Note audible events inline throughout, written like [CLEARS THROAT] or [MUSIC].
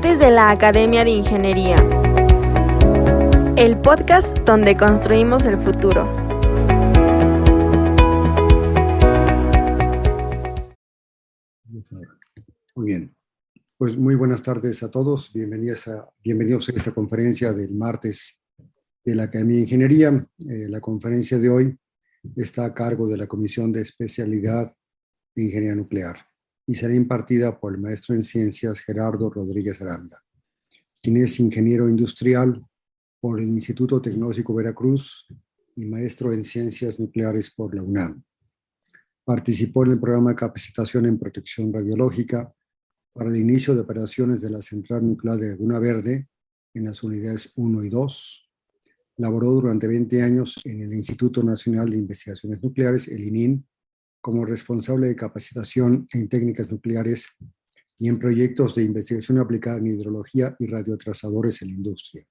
De la Academia de Ingeniería. El podcast donde construimos el futuro. Muy bien. Pues muy buenas tardes a todos. Bienvenidos a, bienvenidos a esta conferencia del martes de la Academia de Ingeniería. Eh, la conferencia de hoy está a cargo de la Comisión de Especialidad de Ingeniería Nuclear y será impartida por el maestro en ciencias Gerardo Rodríguez Aranda, quien es ingeniero industrial por el Instituto Tecnológico Veracruz y maestro en ciencias nucleares por la UNAM. Participó en el programa de capacitación en protección radiológica para el inicio de operaciones de la central nuclear de Laguna Verde en las unidades 1 y 2. Laboró durante 20 años en el Instituto Nacional de Investigaciones Nucleares, el ININ, como responsable de capacitación en técnicas nucleares y en proyectos de investigación aplicada en hidrología y radiotrazadores en la industria.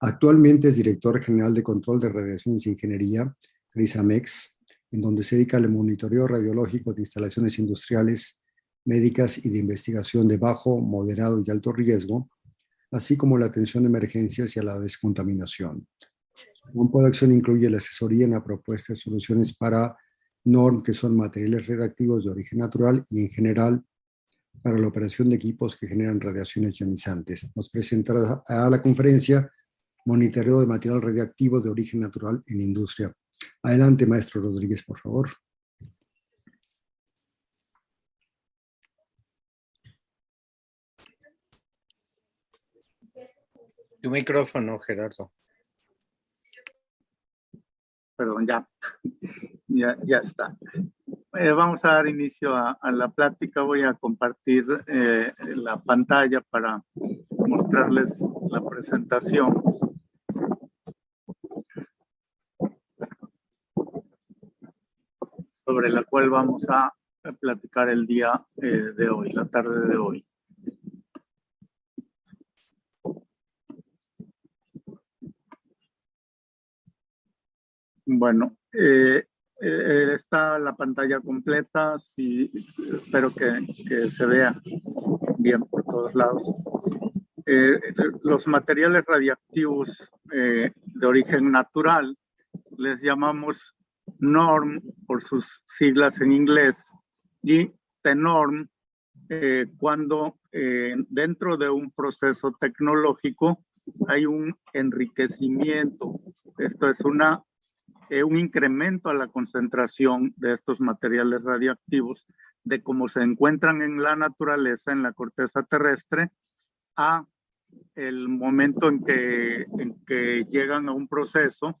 Actualmente es director general de control de radiaciones e ingeniería, RISAMEX, en donde se dedica al monitoreo radiológico de instalaciones industriales, médicas y de investigación de bajo, moderado y alto riesgo, así como la atención de emergencias y a la descontaminación. Su campo de acción incluye la asesoría en la propuesta de soluciones para NORM, que son materiales reactivos de origen natural y en general para la operación de equipos que generan radiaciones ionizantes. Nos presentará a la conferencia Monitoreo de material radiactivo de origen natural en industria. Adelante, maestro Rodríguez, por favor. Tu micrófono, Gerardo. Perdón, ya, [LAUGHS] ya, ya está. Eh, vamos a dar inicio a, la plática. Voy a compartir eh, la pantalla para mostrarles la presentación. sobre la cual vamos a platicar el día eh, de hoy, la tarde de hoy. Bueno, eh, eh, está la pantalla completa, sí, espero que, se vea bien por todos lados. Eh, los materiales radiactivos de origen natural les llamamos NORM por sus siglas en inglés y TENORM cuando dentro de un proceso tecnológico hay un enriquecimiento. Esto es una eh, un incremento a la concentración de estos materiales radioactivos de cómo se encuentran en la naturaleza, en la corteza terrestre, a el momento en que, en que llegan a un proceso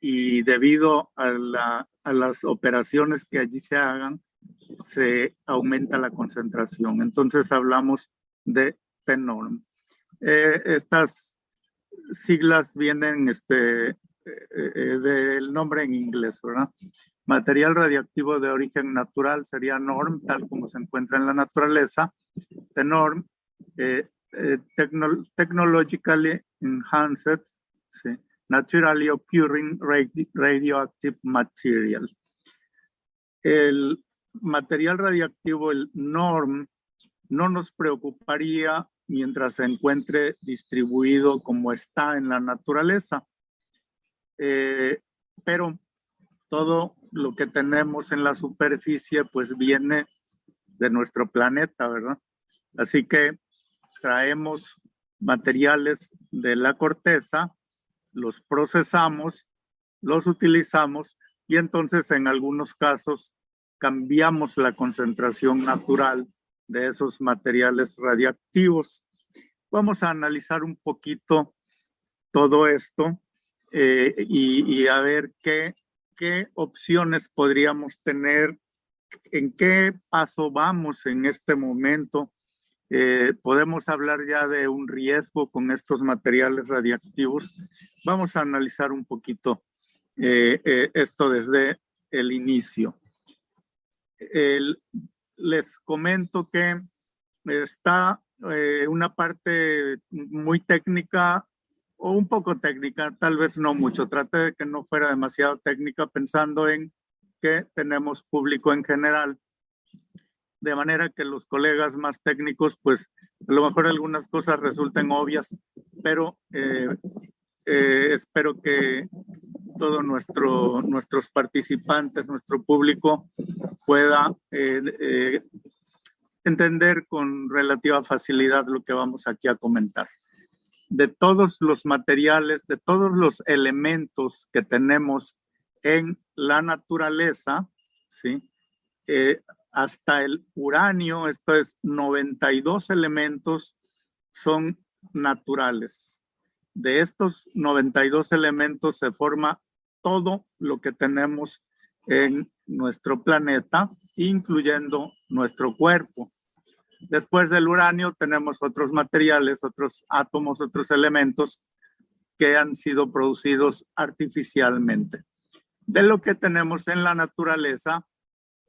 y debido a, la, a las operaciones que allí se hagan, se aumenta la concentración. Entonces hablamos de TENORM. Eh, estas siglas vienen este, eh, eh, del nombre en inglés, ¿verdad? Material radiactivo de origen natural sería NORM, tal como se encuentra en la naturaleza. The NORM, eh, technologically enhanced, naturally occurring radioactive material. El material radiactivo, el NORM, no nos preocuparía mientras se encuentre distribuido como está en la naturaleza. Eh, pero todo lo que tenemos en la superficie pues viene de nuestro planeta, ¿verdad? Así que traemos materiales de la corteza, los procesamos, los utilizamos y entonces en algunos casos cambiamos la concentración natural de esos materiales radiactivos. Vamos a analizar un poquito todo esto eh, y, a ver qué, qué opciones podríamos tener, en qué paso vamos en este momento. Eh, podemos hablar ya de un riesgo con estos materiales radiactivos. Vamos a analizar un poquito eh, esto desde el inicio. les comento que está una parte muy técnica o un poco técnica, tal vez no mucho. Traté de que no fuera demasiado técnica pensando en que tenemos público en general. De manera que los colegas más técnicos pues A lo mejor algunas cosas resulten obvias, pero eh, eh, espero que todos nuestro, nuestros participantes, nuestro público pueda eh, entender con relativa facilidad lo que vamos aquí a comentar. De todos los materiales, de todos los elementos que tenemos en la naturaleza, ¿sí? hasta el uranio, esto es 92 elementos, son naturales. De estos 92 elementos se forma todo lo que tenemos en nuestro planeta, incluyendo nuestro cuerpo. Después del uranio tenemos otros materiales, otros átomos, otros elementos que han sido producidos artificialmente. De lo que tenemos en la naturaleza,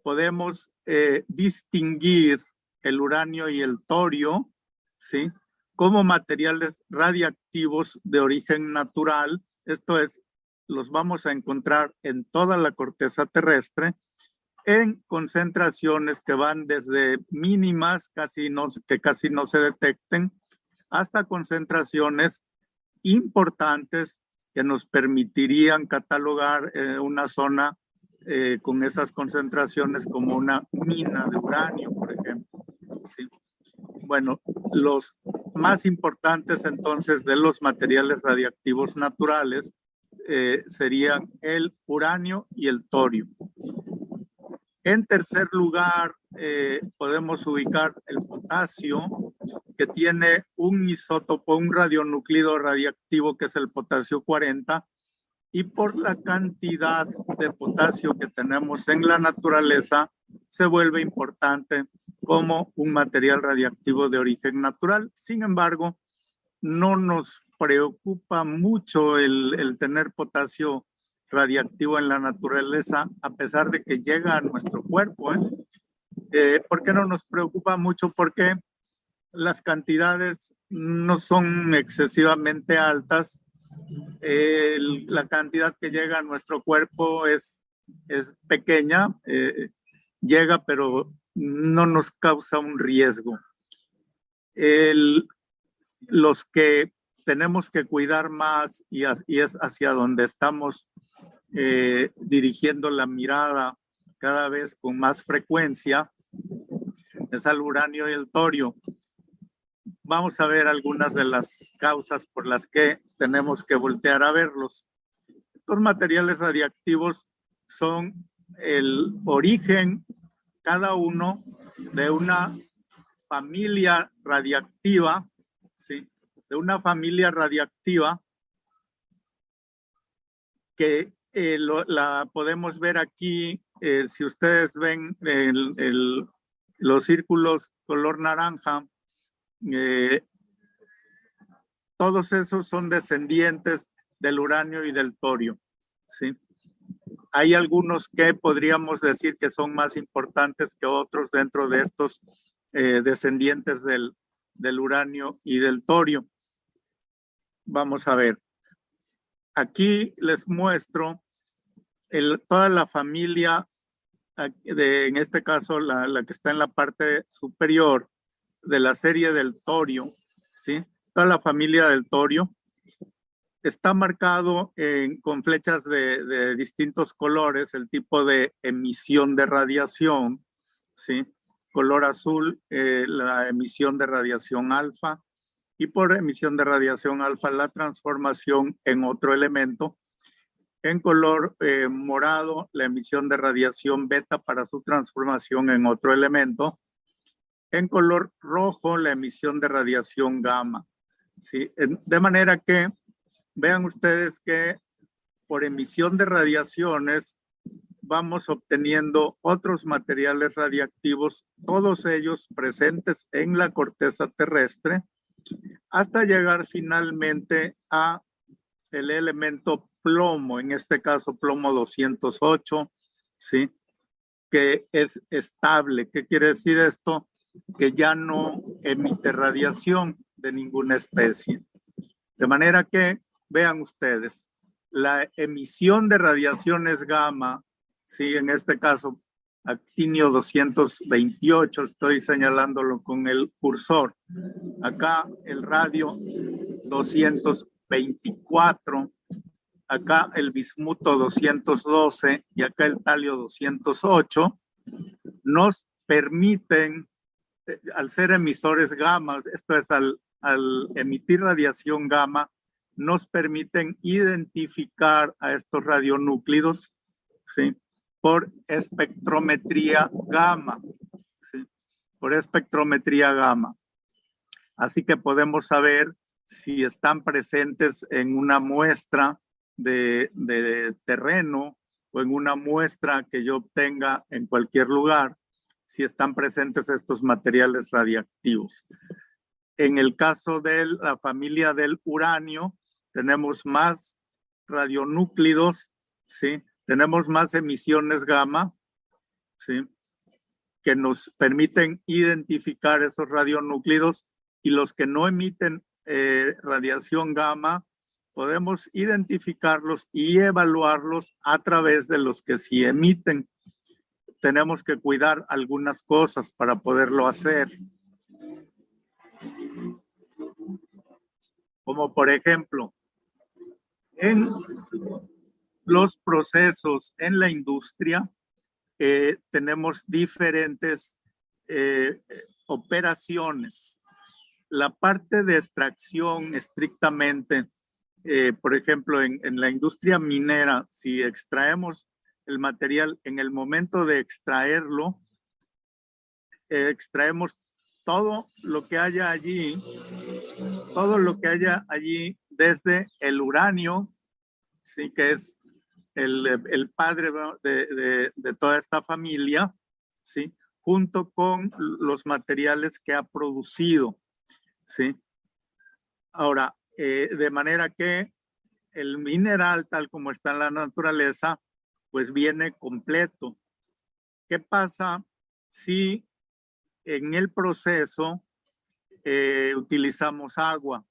podemos eh, distinguir el uranio y el torio, ¿sí? Como materiales radiactivos de origen natural, esto es, los vamos a encontrar en toda la corteza terrestre en concentraciones que van desde mínimas, casi no, que casi no se detecten, hasta concentraciones importantes que nos permitirían catalogar eh, una zona eh, con esas concentraciones como una mina de uranio, por ejemplo. Bueno, los más importantes entonces de los materiales radiactivos naturales eh, serían el uranio y el torio. En tercer lugar, eh, podemos ubicar el potasio, que tiene un isótopo, un radionuclido radiactivo que es el potasio 40, y por la cantidad de potasio que tenemos en la naturaleza, se vuelve importante como un material radiactivo de origen natural. Sin embargo, no nos preocupa mucho el, tener potasio radiactivo en la naturaleza, a pesar de que llega a nuestro cuerpo. ¿eh? Eh, por qué no nos preocupa mucho? Porque las cantidades no son excesivamente altas la cantidad que llega a nuestro cuerpo es, es pequeña, eh, llega pero no nos causa un riesgo. los que tenemos que cuidar más y, es hacia donde estamos eh, dirigiendo la mirada cada vez con más frecuencia es al uranio y el torio vamos a ver algunas de las causas por las que tenemos que voltear a verlos. Estos materiales radiactivos son el origen, cada uno, de una familia radiactiva, ¿sí? de una familia radiactiva que eh, la podemos ver aquí, eh, si ustedes ven los círculos color naranja, eh, todos esos son descendientes del uranio y del torio. ¿sí? Hay algunos que podríamos decir que son más importantes que otros dentro de estos descendientes del, del uranio y del torio. Vamos a ver. Aquí les muestro toda la familia, de, en este caso la, la que está en la parte superior, de la serie del torio, ¿sí? Toda la familia del torio está marcado con flechas de, distintos colores, el tipo de emisión de radiación, ¿sí? Color azul, eh, la emisión de radiación alfa, y por emisión de radiación alfa, la transformación en otro elemento. En color eh, morado, la emisión de radiación beta para su transformación en otro elemento en color rojo la emisión de radiación gamma. ¿sí? De manera que vean ustedes que por emisión de radiaciones vamos obteniendo otros materiales radiactivos, todos ellos presentes en la corteza terrestre, hasta llegar finalmente a el elemento plomo, en este caso plomo 208, ¿sí? que es estable. ¿Qué quiere decir esto? que ya no emite radiación de ninguna especie. De manera que, vean ustedes, la emisión de radiaciones gamma, sí, en este caso actinio 228, estoy señalándolo con el cursor. Acá el radio 224, acá el bismuto 212 y acá el talio 208, nos permiten, eh, al ser emisores gamma, esto es al, al emitir radiación gamma, nos permiten identificar a estos radionúclidos, ¿sí? Por espectrometría gamma, por espectrometría gamma. Así que podemos saber si están presentes en una muestra de, de, terreno o en una muestra que yo obtenga en cualquier lugar, si están presentes estos materiales radiactivos. En el caso de la familia del uranio, tenemos más radionúclidos, ¿sí? Tenemos más emisiones gamma, que nos permiten identificar esos radionúclidos y los que no emiten eh, radiación gamma, podemos identificarlos y evaluarlos a través de los que sí emiten. Tenemos que cuidar algunas cosas para poderlo hacer. Como por ejemplo, en los procesos en la industria, eh, tenemos diferentes eh, operaciones. La parte de extracción estrictamente, eh, por ejemplo, en, en, la industria minera, si extraemos el material en el momento de extraerlo, extraemos todo lo que haya allí, todo lo que haya allí desde el uranio, sí que es el, padre de, de, toda esta familia, ¿sí? Junto con los materiales que ha producido, ¿sí? Ahora, eh, de manera que el mineral, tal como está en la naturaleza, pues viene completo. ¿Qué pasa si en el proceso eh, utilizamos agua?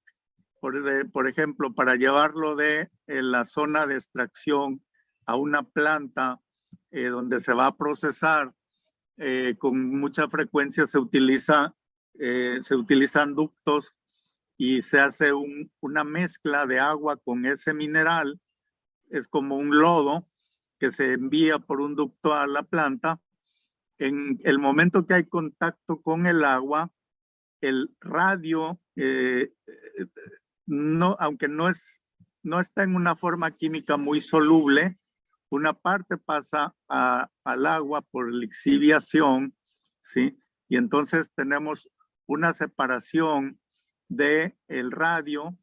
Por, por, ejemplo, para llevarlo de la zona de extracción a una planta eh, donde se va a procesar, eh, con mucha frecuencia se, utiliza, eh, se utilizan ductos y se hace una mezcla de agua con ese mineral. Es como un lodo que se envía por un ducto a la planta. En el momento que hay contacto con el agua, el radio, no, aunque no, es, no está en una forma química muy soluble, una parte pasa al agua por lixiviación, ¿sí? Y entonces tenemos una separación de el radio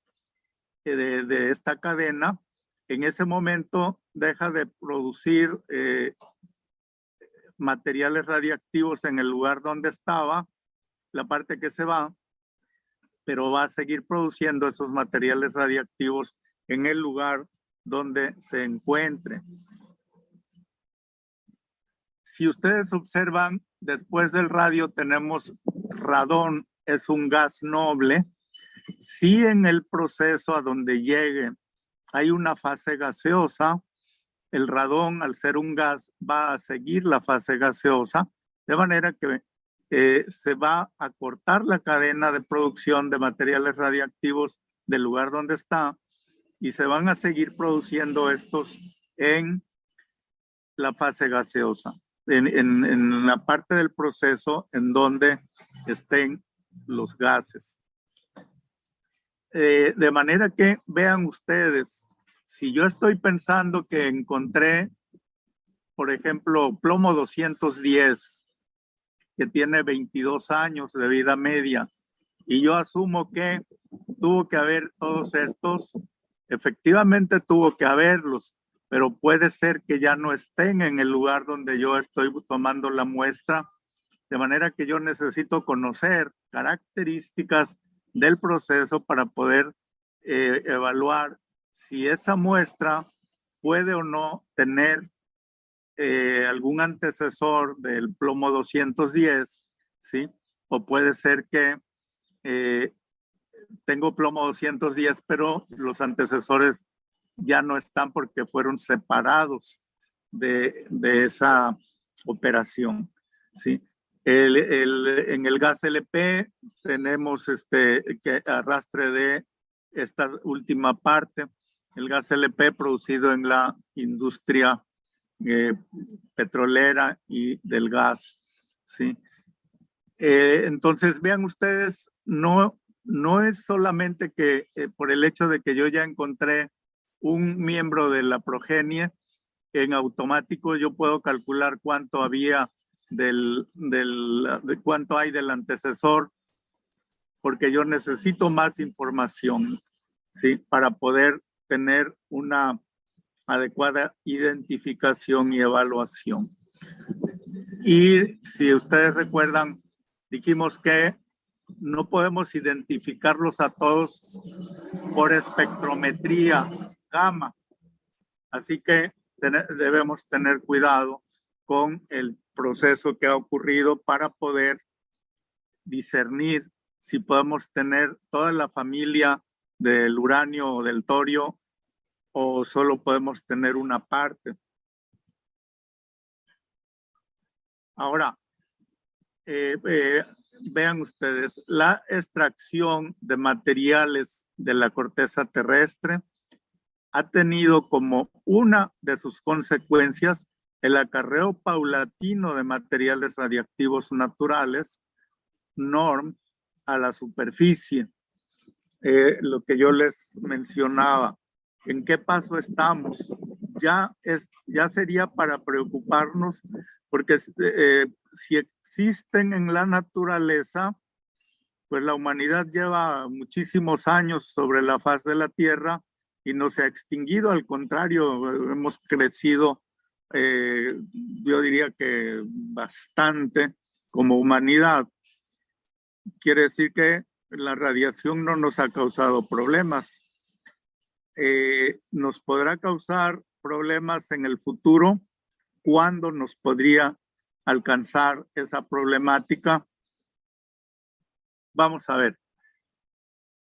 eh, de, esta cadena. En ese momento deja de producir eh, materiales radiactivos en el lugar donde estaba, la parte que se va, pero va a seguir produciendo esos materiales radiactivos en el lugar donde se encuentre. Si ustedes observan, después del radio tenemos radón, es un gas noble. Si en el proceso a donde llegue hay una fase gaseosa, el radón, al ser un gas, va a seguir la fase gaseosa, de manera que eh, se va a cortar la cadena de producción de materiales radiactivos del lugar donde está y se van a seguir produciendo estos en la fase gaseosa en, la parte del proceso en donde estén los gases. Eh, de manera que vean ustedes, si yo estoy pensando que encontré, por ejemplo, plomo 210, que tiene 22 años de vida media, y yo asumo que tuvo que haber todos estos, efectivamente tuvo que haberlos, pero puede ser que ya no estén en el lugar donde yo estoy tomando la muestra, de manera que yo necesito conocer características del proceso para poder eh, evaluar si esa muestra puede o no tener eh, algún antecesor del plomo 210, ¿sí? O puede ser que eh, tengo plomo 210, pero los antecesores ya no están porque fueron separados de, esa operación. ¿sí? El, en el gas LP tenemos este que arrastre de esta última parte, el gas LP producido en la industria eh, petrolera y del gas. ¿sí? Eh, entonces, vean ustedes, no, no es solamente que eh, por el hecho de que yo ya encontré un miembro de la progenie, en automático yo puedo calcular cuánto había del, del de cuánto hay del antecesor, porque yo necesito más información, ¿sí? Para poder tener una adecuada identificación y evaluación. Y si ustedes recuerdan, dijimos que no podemos identificarlos a todos por espectrometría gamma. Así que debemos tener cuidado con el proceso que ha ocurrido para poder discernir si podemos tener toda la familia del uranio o del torio o solo podemos tener una parte. Ahora, eh, eh, vean ustedes, la extracción de materiales de la corteza terrestre ha tenido como una de sus consecuencias el acarreo paulatino de materiales radiactivos naturales, NORM, a la superficie. Eh, lo que yo les mencionaba, ¿en qué paso estamos? Ya, es, ya sería para preocuparnos porque eh, si existen en la naturaleza, pues la humanidad lleva muchísimos años sobre la faz de la Tierra y no se ha extinguido, al contrario, hemos crecido, eh, yo diría que bastante como humanidad. Quiere decir que la radiación no nos ha causado problemas. Eh, nos podrá causar problemas en el futuro cuándo nos podría alcanzar esa problemática. Vamos a ver.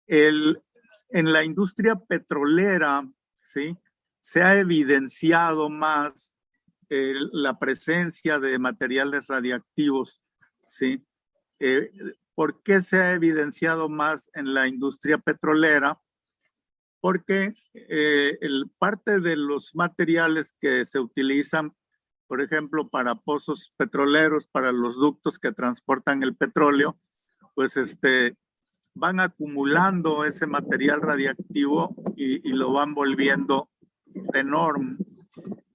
El, en la industria petrolera, ¿sí? Se ha evidenciado más la presencia de materiales radiactivos, ¿sí? Eh, ¿Por qué se ha evidenciado más en la industria petrolera? Porque eh, el, parte de los materiales que se utilizan por ejemplo, para pozos petroleros, para los ductos que transportan el petróleo, pues este, van acumulando ese material radiactivo y, lo van volviendo enorme.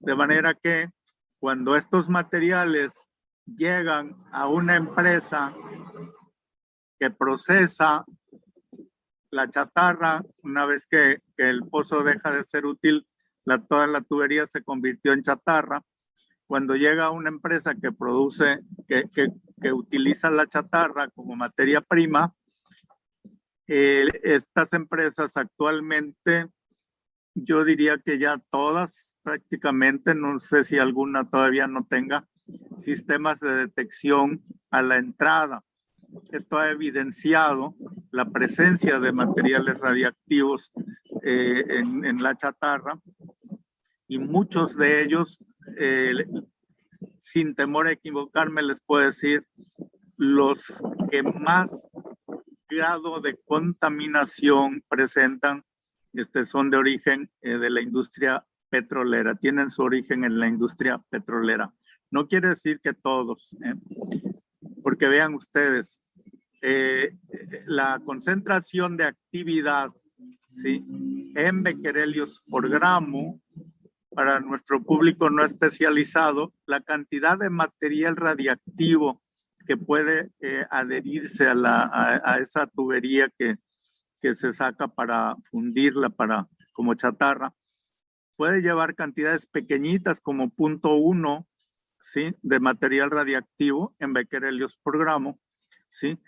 De manera que cuando estos materiales llegan a una empresa que procesa la chatarra, una vez que, el pozo deja de ser útil, toda la tubería se convirtió en chatarra, cuando llega una empresa que produce, que, que, utiliza la chatarra como materia prima, eh, estas empresas actualmente, yo diría que ya todas prácticamente, no sé si alguna todavía no tenga sistemas de detección a la entrada. Esto ha evidenciado la presencia de materiales radiactivos eh, en, la chatarra y muchos de ellos eh, sin temor a equivocarme, les puedo decir los que más grado de contaminación presentan este, son de origen eh, de la industria petrolera, tienen su origen en la industria petrolera. No quiere decir que todos, ¿eh? Porque vean ustedes, la concentración de actividad ¿sí? en becquerelios por gramo para nuestro público no especializado, la cantidad de material radiactivo que puede eh, adherirse a, la, a, esa tubería que, que se saca para fundirla para, como chatarra, puede llevar cantidades pequeñitas como punto uno, ¿sí? De material radiactivo en becquerelios por gramo, ¿sí?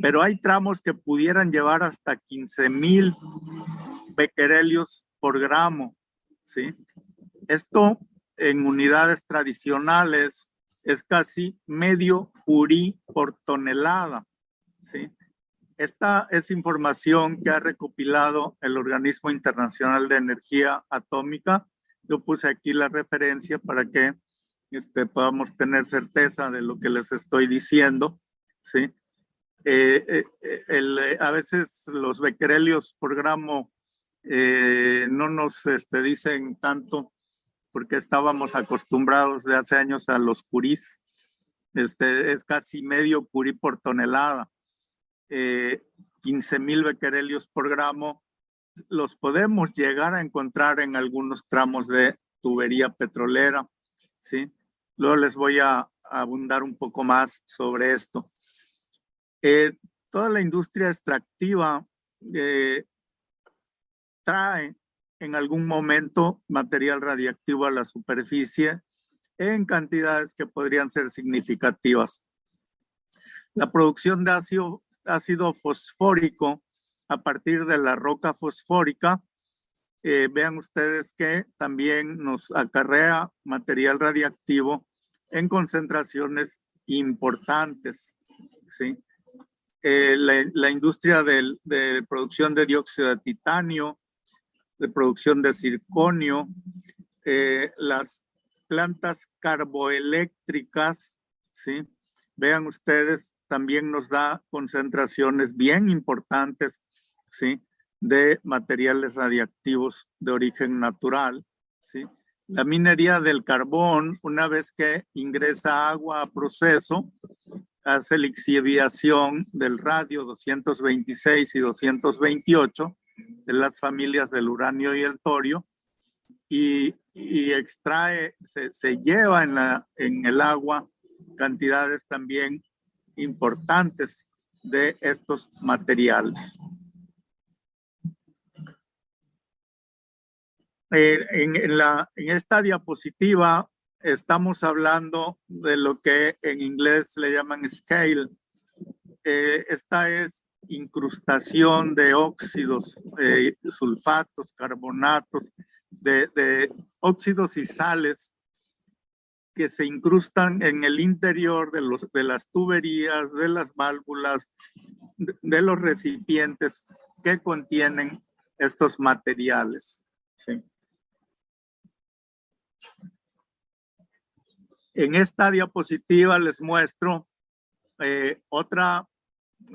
Pero hay tramos que pudieran llevar hasta 15 mil becquerelios por gramo, ¿sí? Esto en unidades tradicionales es casi medio urí por tonelada, ¿sí? Esta es información que ha recopilado el Organismo Internacional de Energía Atómica. Yo puse aquí la referencia para que este, podamos tener certeza de lo que les estoy diciendo, ¿sí? Eh, eh, eh, a veces los becquerelios por gramo no nos este, dicen tanto porque estábamos acostumbrados de hace años a los curís. Este, es casi medio curí por tonelada. 15 mil becquerelios por gramo los podemos llegar a encontrar en algunos tramos de tubería petrolera, ¿sí? Luego les voy a, abundar un poco más sobre esto. Eh, toda la industria extractiva eh, trae en algún momento material radiactivo a la superficie en cantidades que podrían ser significativas. La producción de ácido, ácido fosfórico a partir de la roca fosfórica, eh, vean ustedes que también nos acarrea material radiactivo en concentraciones importantes. ¿sí? Eh, la, industria de, producción de dióxido de titanio, de producción de circonio, eh, las plantas carboeléctricas, ¿sí? vean ustedes, también nos da concentraciones bien importantes ¿sí? De materiales radiactivos de origen natural. ¿sí? La minería del carbón, una vez que ingresa agua a proceso, hace la exhibición del radio 226 y 228 de las familias del uranio y el torio y, extrae, se, se, lleva en, la, en el agua cantidades también importantes de estos materiales. En, esta diapositiva estamos hablando de lo que en inglés le llaman scale. Eh, esta es incrustación de óxidos, eh, sulfatos, carbonatos, de, óxidos y sales que se incrustan en el interior de las tuberías, de las válvulas, de, de los recipientes que contienen estos materiales. ¿sí? En esta diapositiva les muestro eh, otra,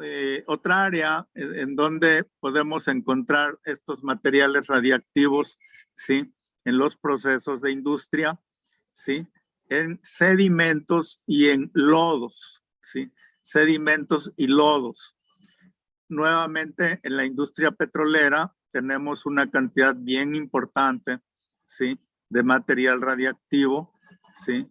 eh, otra área en, donde podemos encontrar estos materiales radiactivos, ¿sí? En los procesos de industria, ¿sí? En sedimentos y en lodos, ¿sí? Sedimentos y lodos. Nuevamente, en la industria petrolera tenemos una cantidad bien importante, ¿sí? De material radiactivo, ¿sí?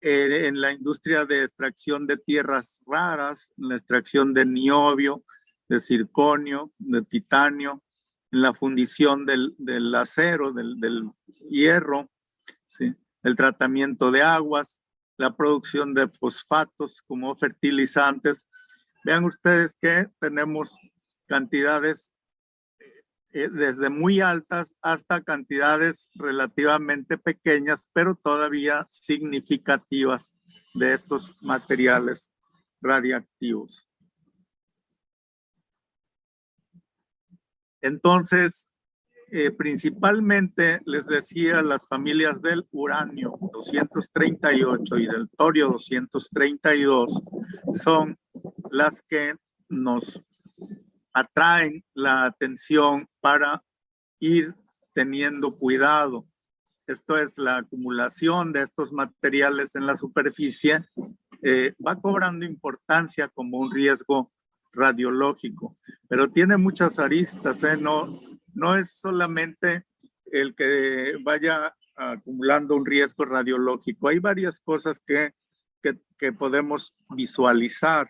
Eh, en la industria de extracción de tierras raras, en la extracción de niobio, de circonio, de titanio, en la fundición del, del acero, del, del, hierro, ¿sí? el tratamiento de aguas, la producción de fosfatos como fertilizantes. Vean ustedes que tenemos cantidades eh, desde muy altas hasta cantidades relativamente pequeñas, pero todavía significativas de estos materiales radiactivos. Entonces, eh, principalmente les decía, las familias del uranio 238 y del torio 232 son las que nos atraen la atención para ir teniendo cuidado. Esto es la acumulación de estos materiales en la superficie, eh, va cobrando importancia como un riesgo radiológico, pero tiene muchas aristas, ¿eh? no, no es solamente el que vaya acumulando un riesgo radiológico, hay varias cosas que, que, que podemos visualizar,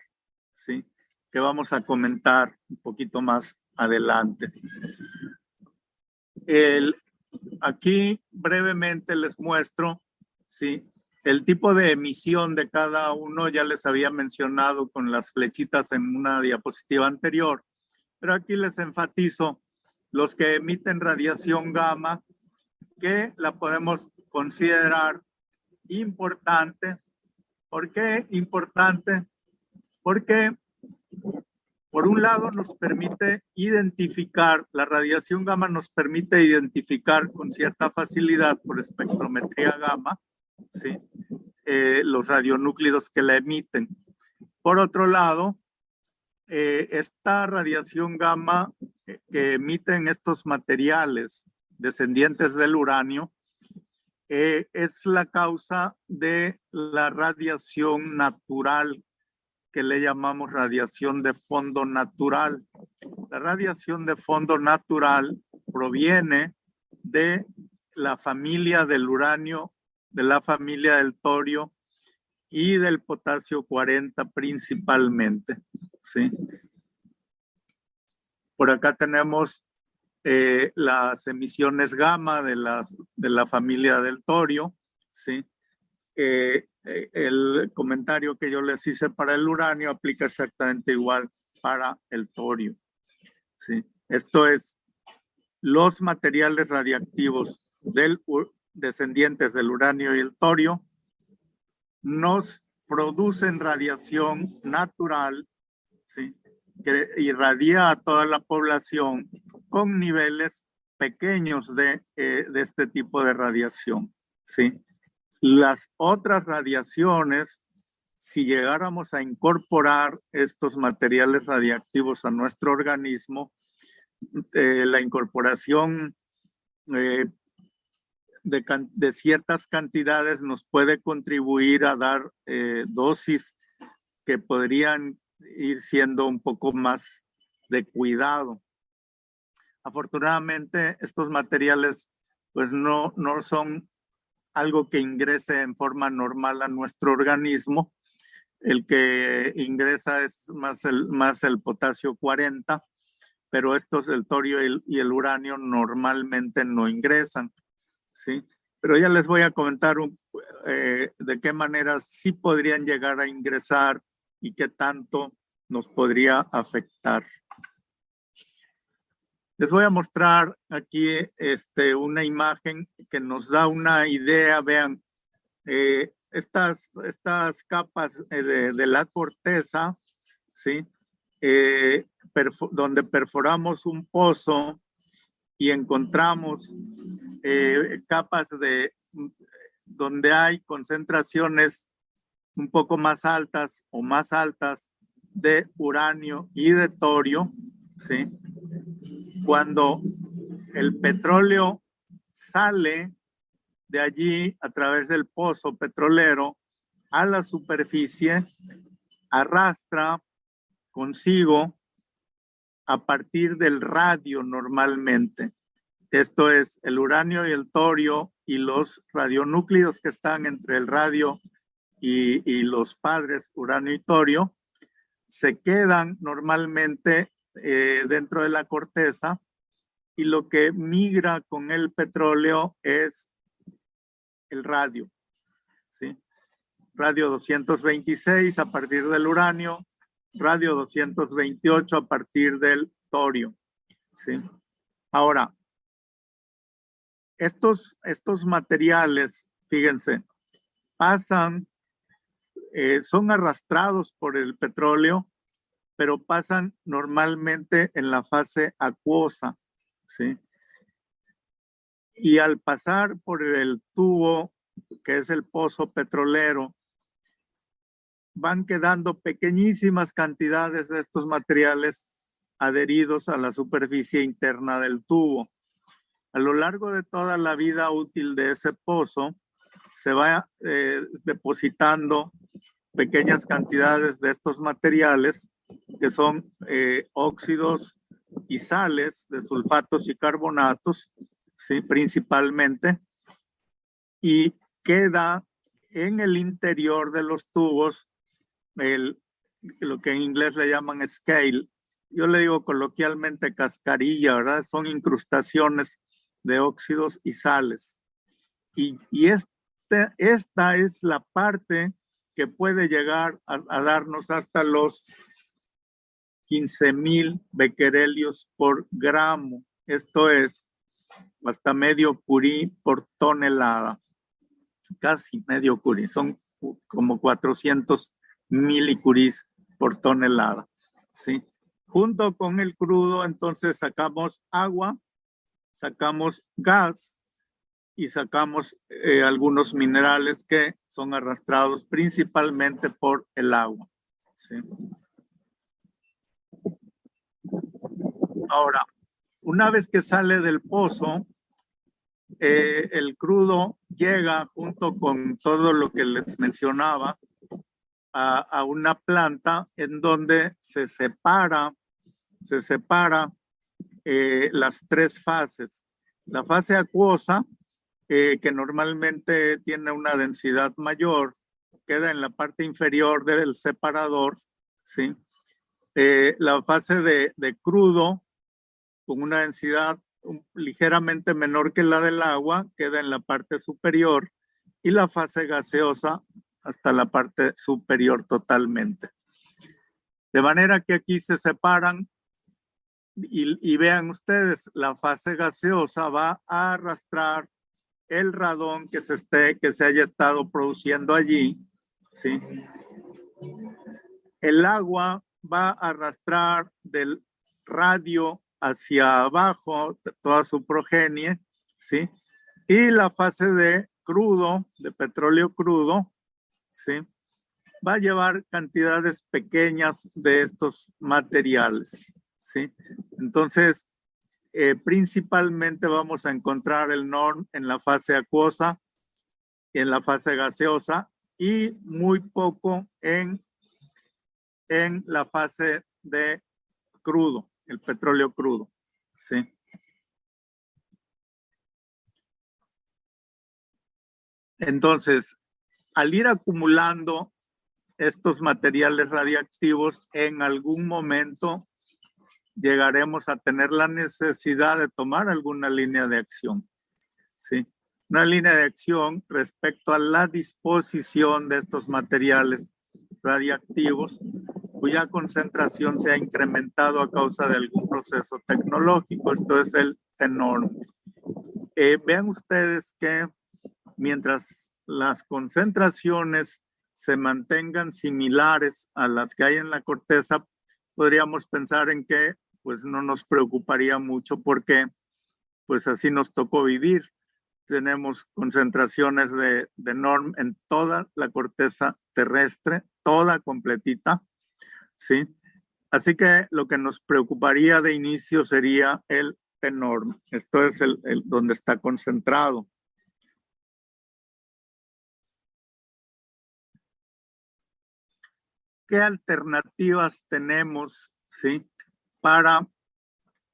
¿sí? Que vamos a comentar un poquito más adelante. El, aquí brevemente les muestro ¿sí? el tipo de emisión de cada uno, ya les había mencionado con las flechitas en una diapositiva anterior, pero aquí les enfatizo los que emiten radiación gamma, que la podemos considerar importante. ¿Por qué importante? Porque por un lado, nos permite identificar, la radiación gamma nos permite identificar con cierta facilidad por espectrometría gamma. Eh, los radionúclidos que la emiten. Por otro lado, eh, esta radiación gamma que emiten estos materiales descendientes del uranio eh, es la causa de la radiación natural que le llamamos radiación de fondo natural. La radiación de fondo natural proviene de la familia del uranio, de la familia del torio y del potasio 40 principalmente. ¿sí? Por acá tenemos eh, las emisiones gamma de, las, de la familia del torio, ¿sí? Eh, el comentario que yo les hice para el uranio aplica exactamente igual para el torio, ¿sí? Esto es, los materiales radiactivos del, descendientes del uranio y el torio nos producen radiación natural, ¿sí? que irradia a toda la población con niveles pequeños de, eh, de este tipo de radiación. ¿sí? Las otras radiaciones, si llegáramos a incorporar estos materiales radiactivos a nuestro organismo, eh, la incorporación eh, de, ciertas cantidades nos puede contribuir a dar dosis que podrían ir siendo un poco más de cuidado. Afortunadamente, estos materiales pues no, no son algo que ingrese en forma normal a nuestro organismo. El que ingresa es más el, más el potasio 40, pero estos, el torio y el, uranio, normalmente no ingresan. ¿sí? Pero ya les voy a comentar eh, de qué manera sí podrían llegar a ingresar y qué tanto nos podría afectar. Les voy a mostrar aquí este, una imagen que nos da una idea. Vean, eh, estas, estas capas eh, de, la corteza, ¿sí? Eh, donde perforamos un pozo y encontramos capas de donde hay concentraciones un poco más altas o más altas de uranio y de torio, ¿sí? Cuando el petróleo sale de allí a través del pozo petrolero a la superficie, arrastra consigo a partir del radio normalmente. Esto es el uranio y el torio y los radionúclidos que están entre el radio y, y los padres uranio y torio se quedan normalmente eh, dentro de la corteza y lo que migra con el petróleo es el radio. ¿sí? Radio 226 a partir del uranio, radio 228 a partir del torio. ¿sí? Ahora, estos, estos materiales, fíjense, pasan eh, son arrastrados por el petróleo, pero pasan normalmente en la fase acuosa, ¿sí? Y al pasar por el tubo, que es el pozo petrolero, van quedando pequeñísimas cantidades de estos materiales adheridos a la superficie interna del tubo. A lo largo de toda la vida útil de ese pozo, se va eh, depositando pequeñas cantidades de estos materiales que son eh, óxidos y sales de sulfatos y carbonatos, ¿sí? principalmente, y queda en el interior de los tubos el, lo que en inglés le llaman scale. Yo le digo coloquialmente cascarilla, ¿verdad? Son incrustaciones de óxidos y sales. Y, y este, esta es la parte que puede llegar a, darnos hasta los 15 mil becquerelios por gramo. Esto es hasta medio curí por tonelada. Casi medio curí. Son como 400 milicurís por tonelada. ¿sí? Junto con el crudo, entonces sacamos agua, sacamos gas y sacamos eh, algunos minerales que son arrastrados principalmente por el agua. Ahora, una vez que sale del pozo, eh, el crudo llega junto con todo lo que les mencionaba a, una planta en donde se separa, se separa eh, las tres fases. La fase acuosa, eh, que normalmente tiene una densidad mayor, queda en la parte inferior del separador, ¿sí? la fase de, de, crudo, con una densidad ligeramente menor que la del agua, queda en la parte superior y la fase gaseosa hasta la parte superior totalmente. De manera que aquí se separan y, vean ustedes, la fase gaseosa va a arrastrar el radón que se, esté, que se haya estado produciendo allí, ¿sí? El agua va a arrastrar del radio hacia abajo toda su progenie, ¿sí? Y la fase de crudo, de petróleo crudo, ¿sí? Va a llevar cantidades pequeñas de estos materiales, ¿sí? Entonces, eh, principalmente vamos a encontrar el NORM en la fase acuosa, en la fase gaseosa y muy poco en, en la fase de crudo el petróleo crudo. Sí. Entonces, al ir acumulando estos materiales radiactivos, en algún momento llegaremos a tener la necesidad de tomar alguna línea de acción. Sí. Una línea de acción respecto a la disposición de estos materiales radiactivos cuya concentración se ha incrementado a causa de algún proceso tecnológico. Esto es el tenor. Eh, vean ustedes que mientras las concentraciones se mantengan similares a las que hay en la corteza, podríamos pensar en que pues no nos preocuparía mucho porque pues así nos tocó vivir. Tenemos concentraciones de, de norm en toda la corteza terrestre, toda completita, ¿sí? Así que lo que nos preocuparía de inicio sería el tenor. Esto es el, donde está concentrado. ¿Qué alternativas tenemos, sí, para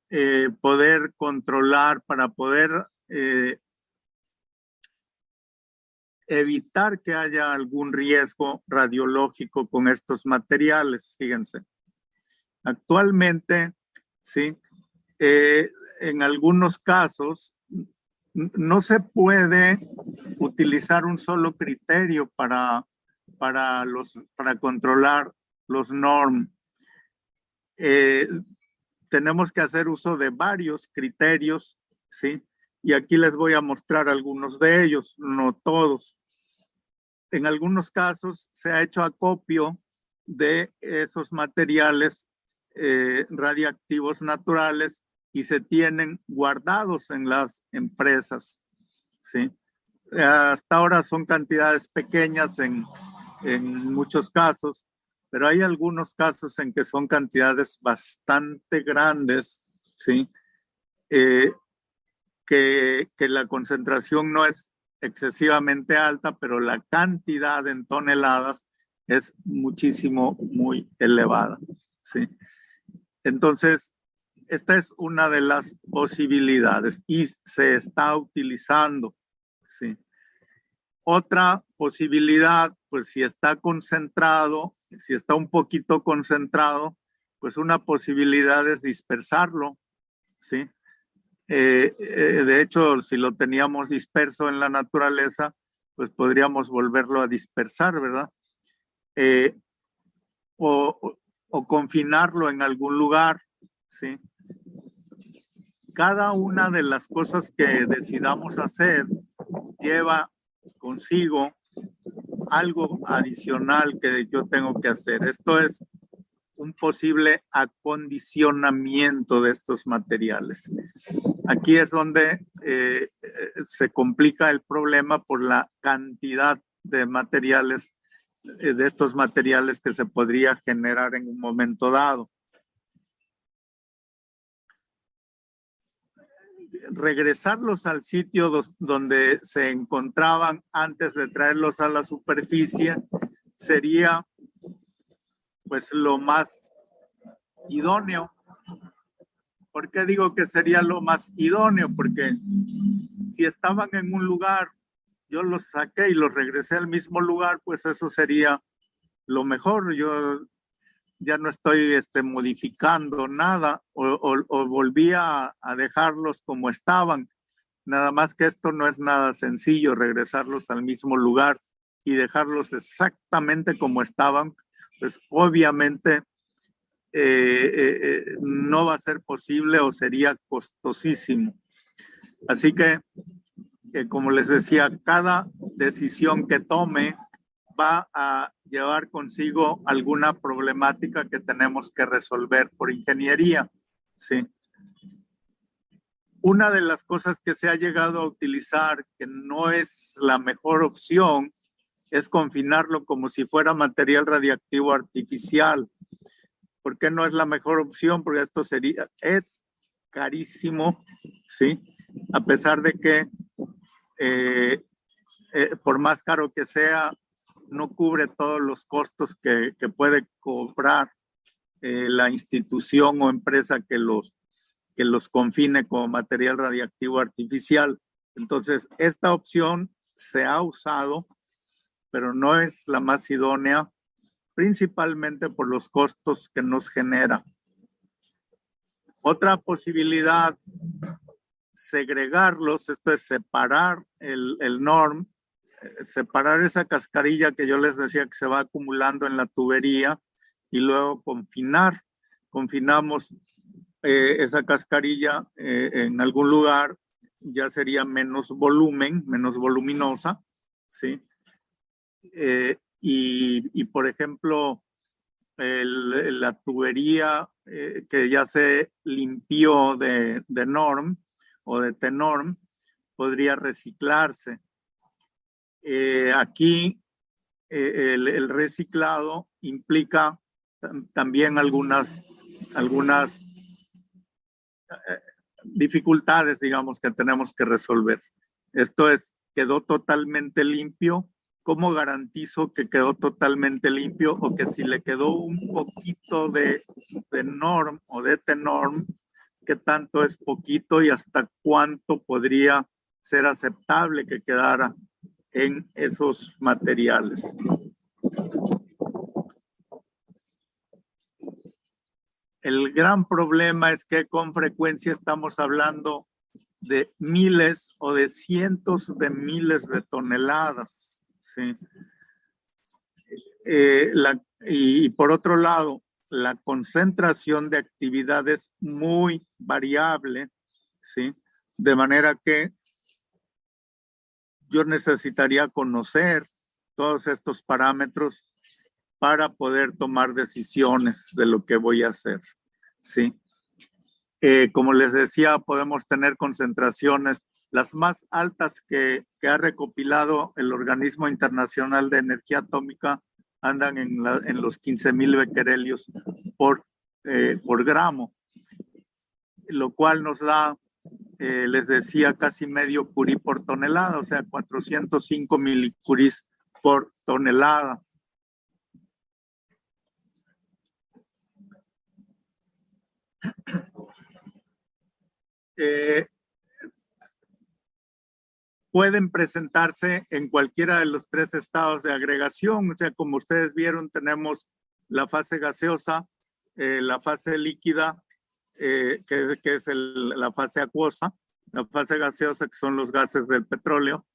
eh, poder controlar, para poder eh, evitar que haya algún riesgo radiológico con estos materiales. Fíjense, actualmente, sí, eh, en algunos casos no se puede utilizar un solo criterio para, para, los, para controlar los norm. Eh, tenemos que hacer uso de varios criterios, ¿sí? Y aquí les voy a mostrar algunos de ellos, no todos en algunos casos se ha hecho acopio de esos materiales eh, radiactivos naturales y se tienen guardados en las empresas. ¿sí? Hasta ahora son cantidades pequeñas en, muchos casos, pero hay algunos casos en que son cantidades bastante grandes, ¿sí? Eh, que, que, la concentración no es excesivamente alta, pero la cantidad en toneladas es muchísimo, muy elevada. ¿sí? Entonces, esta es una de las posibilidades y se está utilizando. ¿sí? Otra posibilidad, pues si está concentrado, si está un poquito concentrado, pues una posibilidad es dispersarlo, ¿sí? Eh, eh, de hecho, si lo teníamos disperso en la naturaleza, pues podríamos volverlo a dispersar, ¿verdad? Eh, o, o, confinarlo en algún lugar, ¿sí? Cada una de las cosas que decidamos hacer lleva consigo algo adicional que yo tengo que hacer. Esto es un posible acondicionamiento de estos materiales. Aquí es donde eh, se complica el problema por la cantidad de materiales, eh, de estos materiales que se podría generar en un momento dado. regresarlos al sitio donde se encontraban antes de traerlos a la superficie sería pues lo más idóneo. ¿Por qué digo que sería lo más idóneo? Porque si estaban en un lugar, yo los saqué y los regresé al mismo lugar, pues eso sería lo mejor. Yo ya no estoy este, modificando nada o, volví a, a, dejarlos como estaban. Nada más que esto no es nada sencillo, regresarlos al mismo lugar y dejarlos exactamente como estaban, pues obviamente eh, eh, eh, no va a ser posible o sería costosísimo. Así que, como les decía, cada decisión que tome va a llevar consigo alguna problemática que tenemos que resolver por ingeniería. Sí. Una de las cosas que se ha llegado a utilizar, que no es la mejor opción, es confinarlo como si fuera material radiactivo artificial. ¿Por qué no es la mejor opción? Porque esto sería, es carísimo, ¿sí? A pesar de que eh, eh, por más caro que sea, no cubre todos los costos que, puede cobrar eh, la institución o empresa que los, que los confine como material radiactivo artificial. Entonces, esta opción se ha usado, pero no es la más idónea, principalmente por los costos que nos genera. Otra posibilidad, segregarlos, esto es separar el, el norm separar esa cascarilla que yo les decía que se va acumulando en la tubería y luego confinar. Confinamos eh, esa cascarilla eh, en algún lugar, ya sería menos volumen, menos voluminosa, ¿sí? Eh, y, por ejemplo, la tubería que ya se limpió de, norm o de tenorm podría reciclarse eh, aquí eh, el, reciclado implica también algunas, algunas eh, dificultades, digamos, que tenemos que resolver. Esto es, quedó totalmente limpio. ¿Cómo garantizo que quedó totalmente limpio o que si le quedó un poquito de, de norm o de tenorm, qué tanto es poquito y hasta cuánto podría ser aceptable que quedara en esos materiales. El gran problema es que con frecuencia estamos hablando de miles o de cientos de miles de toneladas. ¿Sí? Eh, y, por otro lado, la concentración de actividades muy variable, ¿sí? De manera que yo necesitaría conocer todos estos parámetros para poder tomar decisiones de lo que voy a hacer. Sí. Eh, como les decía, podemos tener concentraciones, las más altas que, ha recopilado el Organismo Internacional de Energía Atómica andan en, los 15 mil becquerelios por, eh, por gramo, lo cual nos da eh, les decía, casi medio curí por tonelada, o sea, 405 milicurís por tonelada. Eh, pueden presentarse en cualquiera de los tres estados de agregación. O sea, como ustedes vieron, tenemos la fase gaseosa, eh, la fase líquida eh, que, es la fase acuosa, la fase gaseosa, que son los gases del petróleo,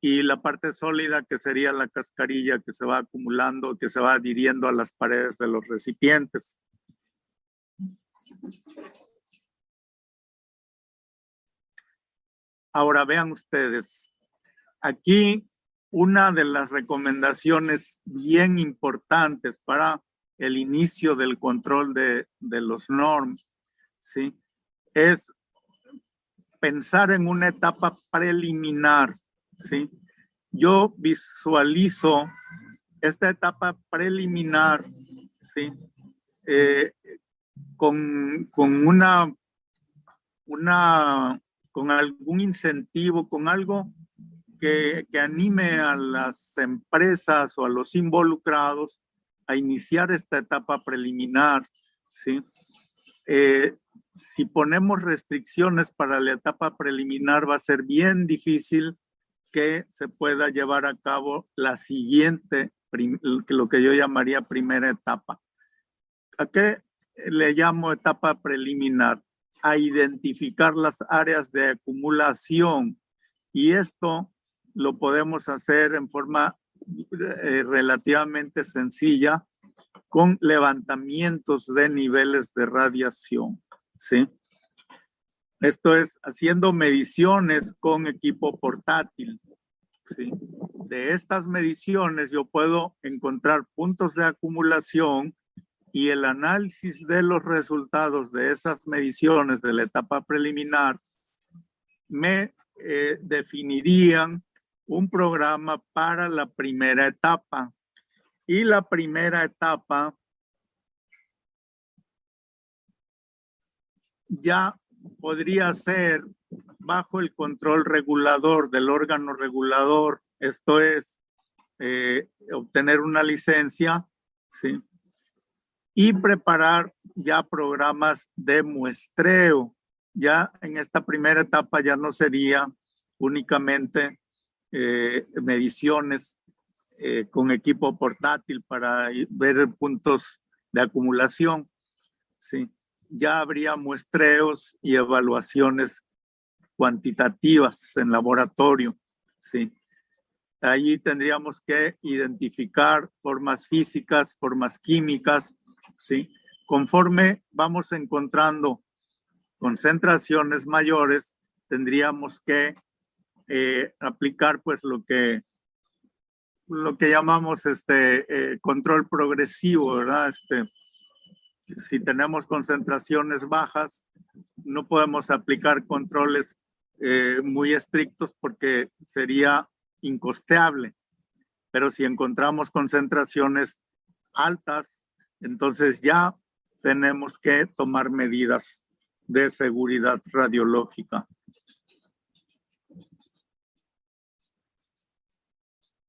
y la parte sólida, que sería la cascarilla que se va acumulando, que se va adhiriendo a las paredes de los recipientes. Ahora vean ustedes, aquí una de las recomendaciones bien importantes para el inicio del control de, de los norms ¿sí? Es pensar en una etapa preliminar, ¿sí? Yo visualizo esta etapa preliminar, ¿sí? Eh, con, con una, una, con algún incentivo, con algo que, que, anime a las empresas o a los involucrados a iniciar esta etapa preliminar, ¿sí? Eh, si ponemos restricciones para la etapa preliminar, va a ser bien difícil que se pueda llevar a cabo la siguiente, lo que yo llamaría primera etapa. ¿A qué le llamo etapa preliminar? A identificar las áreas de acumulación. Y esto lo podemos hacer en forma eh, relativamente sencilla con levantamientos de niveles de radiación. ¿sí? Esto es haciendo mediciones con equipo portátil. ¿sí? De estas mediciones yo puedo encontrar puntos de acumulación y el análisis de los resultados de esas mediciones de la etapa preliminar me eh, definirían un programa para la primera etapa. Y la primera etapa ya podría ser bajo el control regulador del órgano regulador, esto es eh, obtener una licencia, ¿sí? Y preparar ya programas de muestreo. Ya en esta primera etapa ya no sería únicamente eh, mediciones eh, con equipo portátil para ver puntos de acumulación, ¿sí? ya habría muestreos y evaluaciones cuantitativas en laboratorio, ¿sí? Allí tendríamos que identificar formas físicas, formas químicas, ¿sí? Conforme vamos encontrando concentraciones mayores, tendríamos que eh, aplicar pues lo que lo que llamamos este eh, control progresivo, ¿verdad? Este, si tenemos concentraciones bajas, no podemos aplicar controles eh, muy estrictos porque sería incosteable. Pero si encontramos concentraciones altas, entonces ya tenemos que tomar medidas de seguridad radiológica.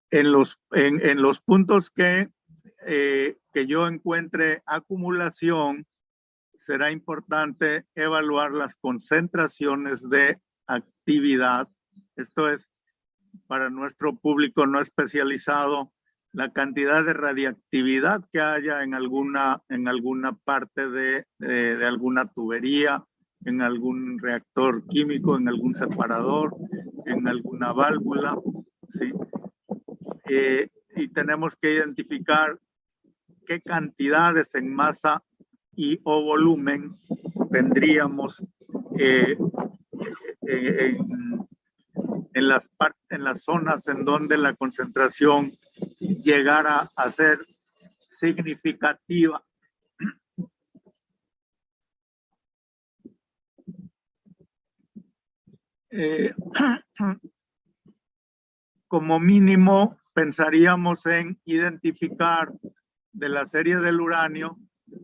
En los, en los puntos que eh, que yo encuentre acumulación, será importante evaluar las concentraciones de actividad. Esto es, para nuestro público no especializado, la cantidad de radiactividad que haya en alguna, en alguna parte de, de, alguna tubería, en algún reactor químico, en algún separador, en alguna válvula, ¿sí? Eh, y tenemos que identificar qué cantidades en masa y o volumen tendríamos eh, eh, en, las en las zonas en donde la concentración llegara a ser significativa. Eh, [CLEARS THROAT] como mínimo pensaríamos en identificar de la serie del uranio,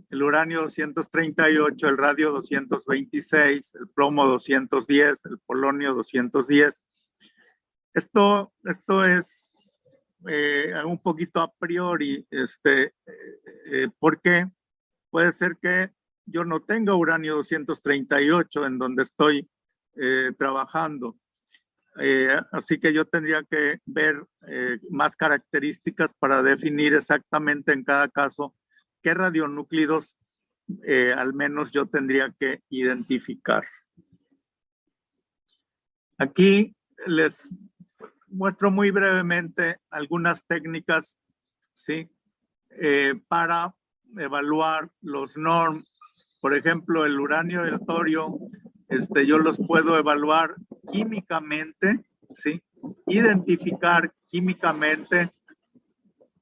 el uranio 238, el radio 226, el plomo 210, el polonio 210. Esto, esto es eh, un poquito a priori, este, eh, eh, porque puede ser que yo no tenga uranio 238 en donde estoy trabajando. Así que yo tendría que ver más características para definir exactamente en cada caso qué radionúclidos al menos yo tendría que identificar. Aquí les muestro muy brevemente algunas técnicas ¿sí? para evaluar los NORM. Por ejemplo, el uranio y el torio, este, yo los puedo evaluar químicamente, ¿sí? Identificar químicamente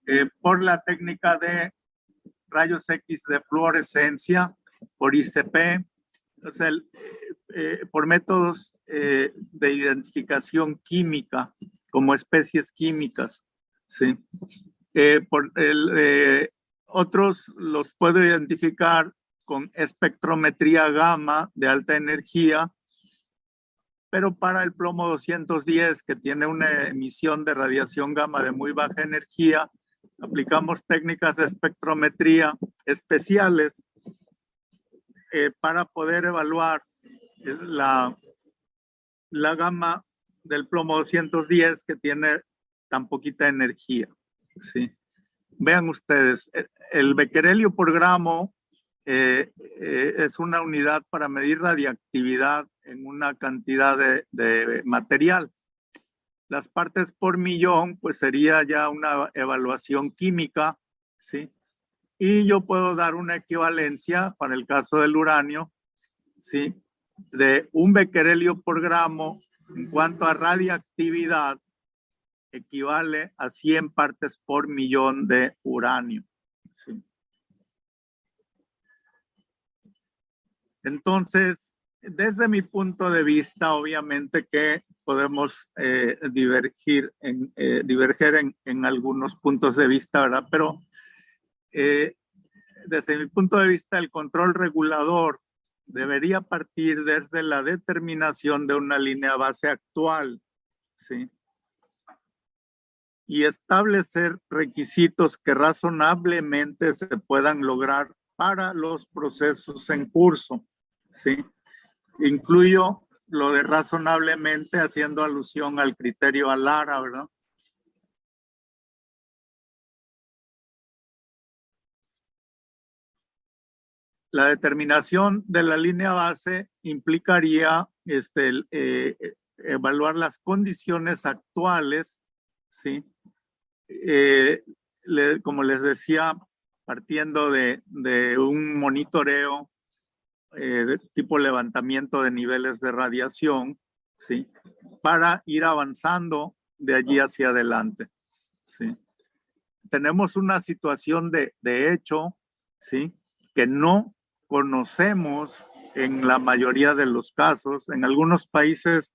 eh, por la técnica de rayos X de fluorescencia, por ICP. O sea, eh, por métodos eh, de identificación química, como especies químicas. ¿sí? por el, otros los puedo identificar con espectrometría gamma de alta energía, pero para el plomo 210, que tiene una emisión de radiación gamma de muy baja energía, aplicamos técnicas de espectrometría especiales eh, para poder evaluar la, la gama del plomo 210 que tiene tan poquita energía. ¿sí? Vean ustedes, el becquerelio por gramo eh, eh, es una unidad para medir radiactividad en una cantidad de, de, material. Las partes por millón, pues sería ya una evaluación química, ¿sí? Y yo puedo dar una equivalencia para el caso del uranio, ¿sí? De un becquerelio por gramo en cuanto a radiactividad equivale a 100 partes por millón de uranio. Entonces, desde mi punto de vista, obviamente que podemos eh, divergir en, eh, diverger en, en, algunos puntos de vista, ¿verdad? Pero eh, desde mi punto de vista, el control regulador debería partir desde la determinación de una línea base actual, ¿sí? Y establecer requisitos que razonablemente se puedan lograr para los procesos en curso, ¿sí? Incluyo lo de razonablemente haciendo alusión al criterio Alara, ¿verdad? La determinación de la línea base implicaría este, eh, evaluar las condiciones actuales, ¿sí? Eh, como les decía, partiendo de, un monitoreo eh, de tipo levantamiento de niveles de radiación, ¿sí? Para ir avanzando de allí hacia adelante, ¿sí? Tenemos una situación de, de hecho, ¿sí? Que no conocemos en la mayoría de los casos. En algunos países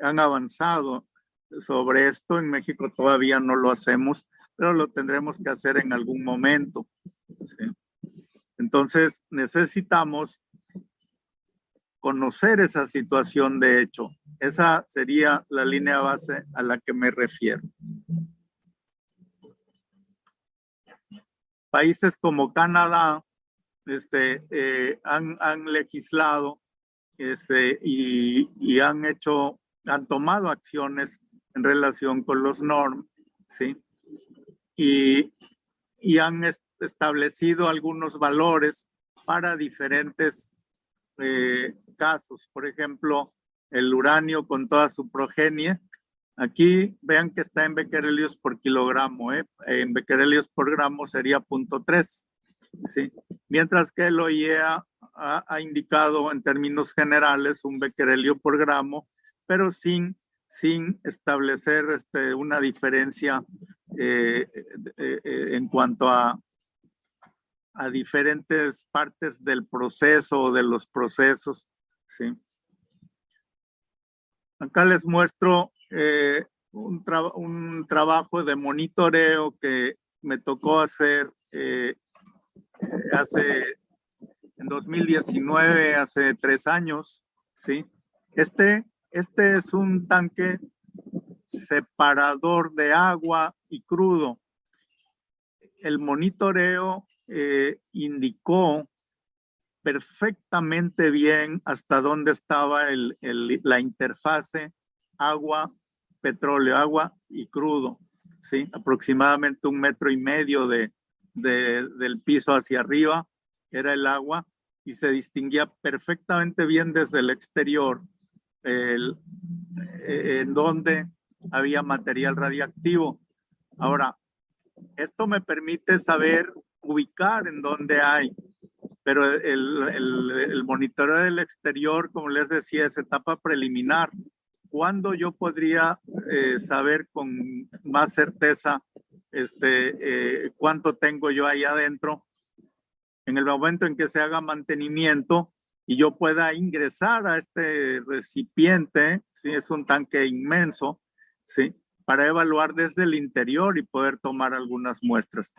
han avanzado sobre esto, en México todavía no lo hacemos, pero lo tendremos que hacer en algún momento. Entonces necesitamos conocer esa situación de hecho. Esa sería la línea base a la que me refiero. Países como Canadá este, eh, han, han, legislado este, y, y, han hecho, han tomado acciones en relación con los norms, ¿sí? Y, y han establecido algunos valores para diferentes eh, casos. Por ejemplo, el uranio con toda su progenie. Aquí vean que está en becquerelios por kilogramo. ¿eh? En becquerelios por gramo sería 0.3. ¿sí? Mientras que el OIEA ha, ha, indicado en términos generales un becquerelio por gramo, pero sin, sin establecer este, una diferencia eh, eh, eh en cuanto a, a diferentes partes del proceso o de los procesos. ¿sí? Acá les muestro un, tra un, trabajo de monitoreo que me tocó hacer hace en 2019, hace tres años. ¿sí? Este, este es un tanque separador de agua y crudo. El monitoreo eh, indicó perfectamente bien hasta dónde estaba el, la interfase agua, petróleo, agua y crudo, ¿sí? Aproximadamente un metro y medio de, de, del piso hacia arriba era el agua y se distinguía perfectamente bien desde el exterior el, eh, en donde había material radiactivo. Ahora, esto me permite saber ubicar en dónde hay pero el, el, el, monitoreo del exterior, como les decía, es etapa preliminar. ¿Cuándo yo podría eh, saber con más certeza este, eh, cuánto tengo yo ahí adentro? En el momento en que se haga mantenimiento y yo pueda ingresar a este recipiente, ¿sí? es un tanque inmenso, ¿sí? para evaluar desde el interior y poder tomar algunas muestras.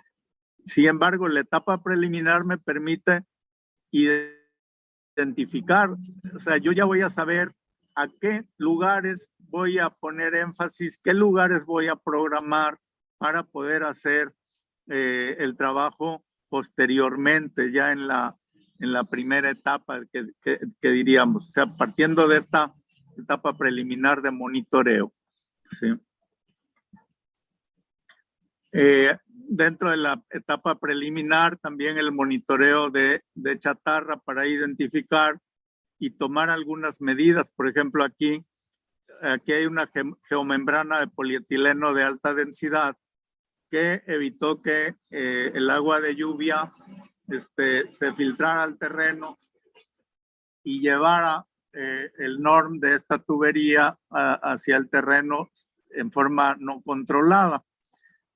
Sin embargo, la etapa preliminar me permite identificar, o sea, yo ya voy a saber a qué lugares voy a poner énfasis, qué lugares voy a programar para poder hacer eh, el trabajo posteriormente, ya en la, en la primera etapa que, que, diríamos, o sea, partiendo de esta etapa preliminar de monitoreo. ¿sí? Eh, dentro de la etapa preliminar, también el monitoreo de, de, chatarra para identificar y tomar algunas medidas. Por ejemplo, aquí, aquí hay una geomembrana de polietileno de alta densidad que evitó que eh, el agua de lluvia este, se filtrara al terreno y llevara eh, el norm de esta tubería hacia el terreno en forma no controlada.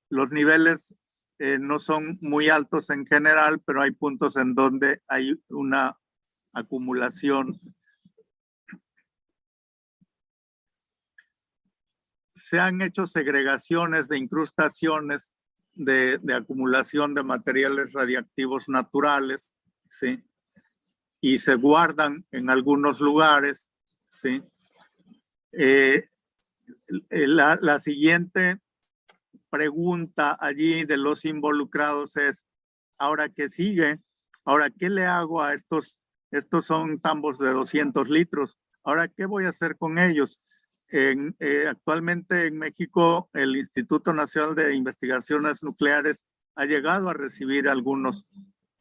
Los niveles eh, no son muy altos en general, pero hay puntos en donde hay una acumulación. Se han hecho segregaciones de incrustaciones de, acumulación de materiales radiactivos naturales, ¿sí? Y se guardan en algunos lugares, ¿sí? Eh, la, la siguiente pregunta allí de los involucrados es, ¿ahora qué sigue? Ahora, ¿qué le hago a estos? Estos son tambos de 200 litros. Ahora, ¿qué voy a hacer con ellos? Eh, actualmente en México el Instituto Nacional de Investigaciones Nucleares ha llegado a recibir algunos,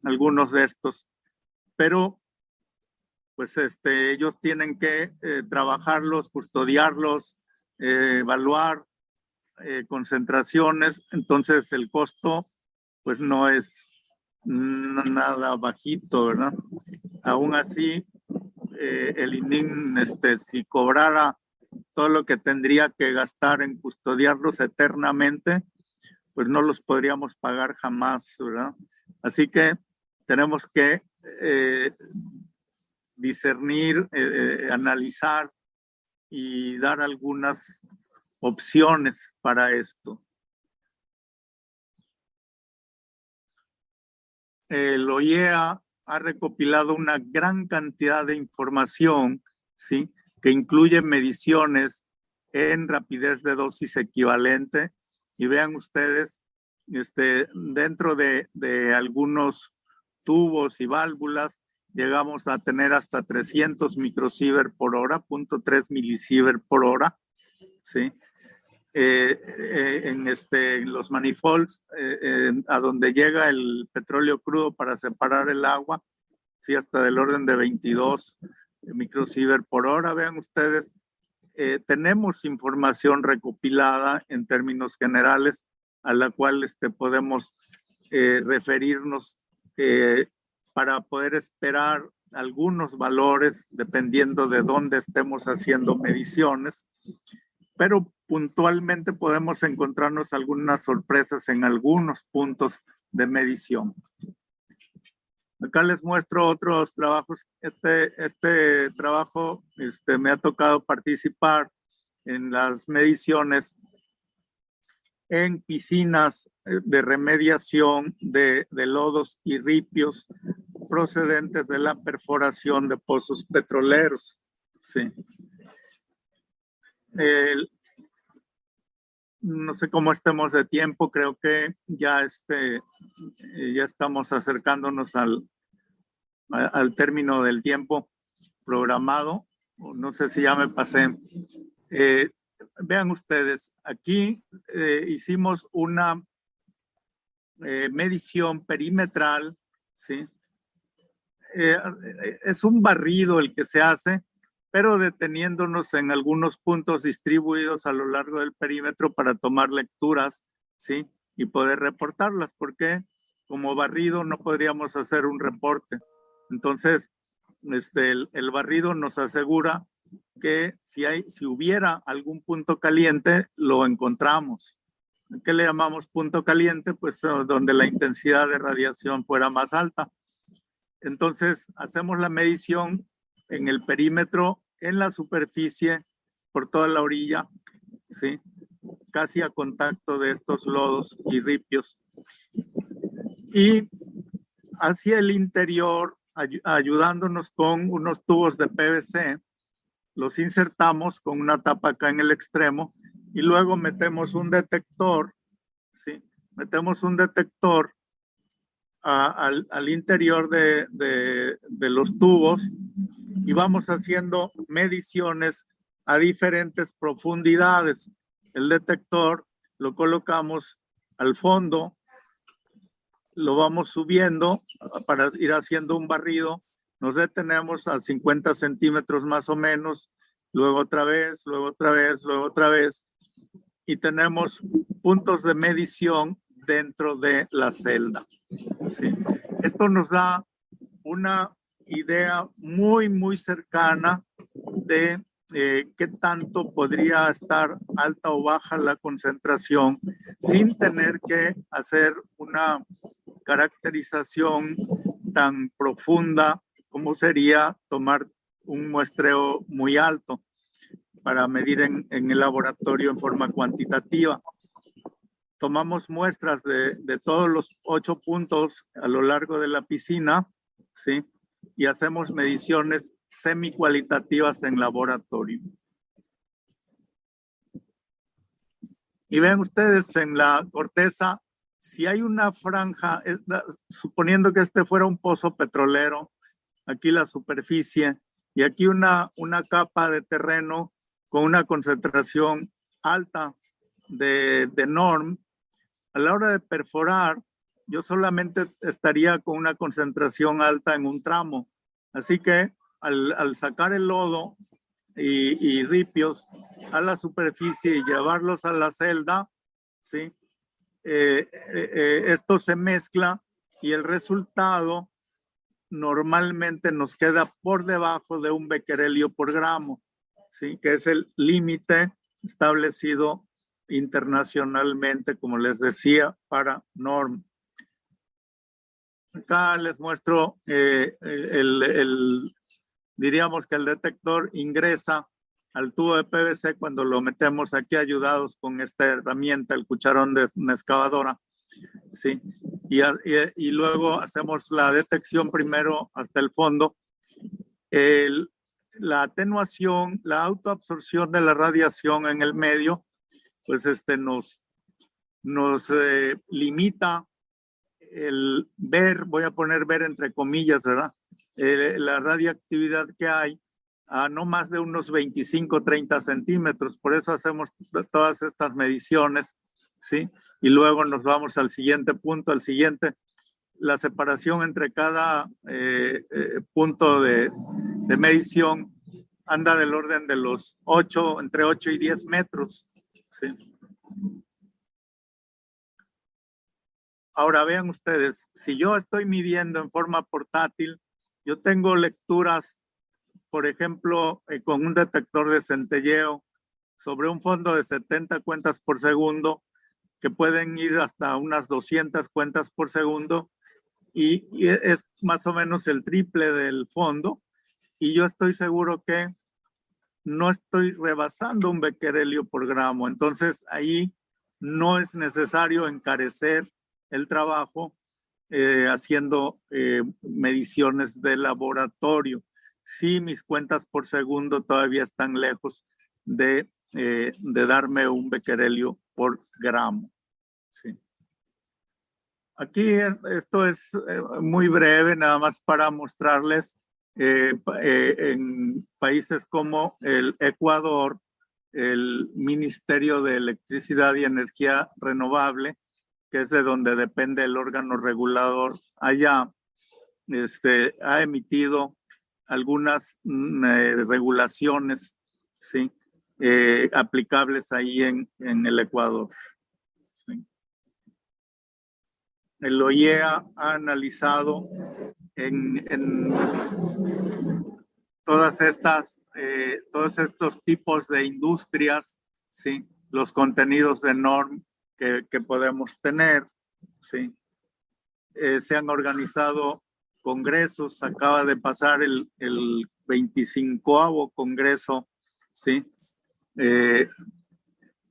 algunos de estos, pero pues este, ellos tienen que eh, trabajarlos, custodiarlos, eh, evaluar concentraciones, entonces el costo pues no es nada bajito, ¿verdad? Aún así, el ININ, este, si cobrara todo lo que tendría que gastar en custodiarlos eternamente, pues no los podríamos pagar jamás, ¿verdad? Así que tenemos que eh, discernir, eh, eh, analizar y dar algunas opciones para esto. El OIEA ha recopilado una gran cantidad de información, ¿sí? Que incluye mediciones en rapidez de dosis equivalente. Y vean ustedes, este, dentro de, de algunos tubos y válvulas, llegamos a tener hasta 300 microsievert por hora, punto 3 milisievert por hora, ¿sí? Eh, eh, en, este, los manifolds, eh, a donde llega el petróleo crudo para separar el agua, sí, hasta del orden de 22 microsievert por hora. Vean ustedes, eh, tenemos información recopilada en términos generales a la cual este, podemos eh, referirnos eh, para poder esperar algunos valores dependiendo de dónde estemos haciendo mediciones, pero puntualmente podemos encontrarnos algunas sorpresas en algunos puntos de medición. Acá les muestro otros trabajos. Este, este trabajo este, me ha tocado participar en las mediciones en piscinas eh, de remediación de, de lodos y ripios procedentes de la perforación de pozos petroleros. Sí. no sé cómo estemos de tiempo, creo que ya, este, ya estamos acercándonos al, al término del tiempo programado. No sé si ya me pasé. Eh, vean ustedes, aquí eh, hicimos una eh, medición perimetral, ¿sí? es un barrido el que se hace, pero deteniéndonos en algunos puntos distribuidos a lo largo del perímetro para tomar lecturas, ¿sí? Y poder reportarlas, porque como barrido no podríamos hacer un reporte. Entonces, este, el, barrido nos asegura que si, hay, si hubiera algún punto caliente, lo encontramos. ¿Qué le llamamos punto caliente? Pues eh, donde la intensidad de radiación fuera más alta. Entonces, hacemos la medición en el perímetro, en la superficie, por toda la orilla, ¿sí? casi a contacto de estos lodos y ripios. Y hacia el interior, ayudándonos con unos tubos de PVC, los insertamos con una tapa acá en el extremo y luego metemos un detector, ¿sí? Metemos un detector al, al, interior de, de, de los tubos y vamos haciendo mediciones a diferentes profundidades. El detector lo colocamos al fondo, lo vamos subiendo para ir haciendo un barrido, nos detenemos a 50 centímetros más o menos, luego otra vez, luego otra vez, luego otra vez, y tenemos puntos de medición dentro de la celda. Esto nos da una idea muy, muy cercana de eh, qué tanto podría estar alta o baja la concentración sin tener que hacer una caracterización tan profunda como sería tomar un muestreo muy alto para medir en, el laboratorio en forma cuantitativa. Tomamos muestras de, de, todos los ocho puntos a lo largo de la piscina, ¿sí? Y hacemos mediciones semi-cualitativas en laboratorio. Y ven ustedes en la corteza, si hay una franja, suponiendo que este fuera un pozo petrolero, aquí la superficie, y aquí una, una capa de terreno con una concentración alta de, de norm, a la hora de perforar, yo solamente estaría con una concentración alta en un tramo. Así que al, sacar el lodo y, ripios a la superficie y llevarlos a la celda, ¿sí? Eh, eh, eh, esto se mezcla y el resultado normalmente nos queda por debajo de un becquerelio por gramo, ¿sí? que es el límite establecido internacionalmente, como les decía, para norm. Acá les muestro el, el, diríamos que el detector ingresa al tubo de PVC cuando lo metemos aquí ayudados con esta herramienta, el cucharón de una excavadora. Sí. Y, y, luego hacemos la detección primero hasta el fondo. La atenuación, la autoabsorción de la radiación en el medio, pues este nos, nos eh, limita el ver, voy a poner ver entre comillas, ¿verdad? Eh, la radiactividad que hay a no más de unos 25, 30 centímetros. Por eso hacemos todas estas mediciones, ¿sí? Y luego nos vamos al siguiente punto, al siguiente. La separación entre cada eh, eh, punto de, de, medición anda del orden de los 8, entre 8 y 10 metros, ¿sí? Ahora vean ustedes, si yo estoy midiendo en forma portátil, yo tengo lecturas, por ejemplo, eh, con un detector de centelleo sobre un fondo de 70 cuentas por segundo, que pueden ir hasta unas 200 cuentas por segundo, y, y es más o menos el triple del fondo, y yo estoy seguro que no estoy rebasando un becquerelio por gramo. Entonces ahí no es necesario encarecer el trabajo eh, haciendo eh, mediciones de laboratorio. Sí, mis cuentas por segundo todavía están lejos de, eh, de darme un becquerelio por gramo. Aquí esto es muy breve, nada más para mostrarles en países como el Ecuador, el Ministerio de Electricidad y Energía Renovable que es de donde depende el órgano regulador, este, ha emitido algunas mm, eh, regulaciones ¿sí? Eh, aplicables ahí en, el Ecuador. El OIEA ha analizado en, todas estas, eh, todos estos tipos de industrias, ¿sí? los contenidos de norm que, podemos tener. ¿sí? Eh, se han organizado congresos, acaba de pasar el, el 25 congreso, ¿sí? Eh,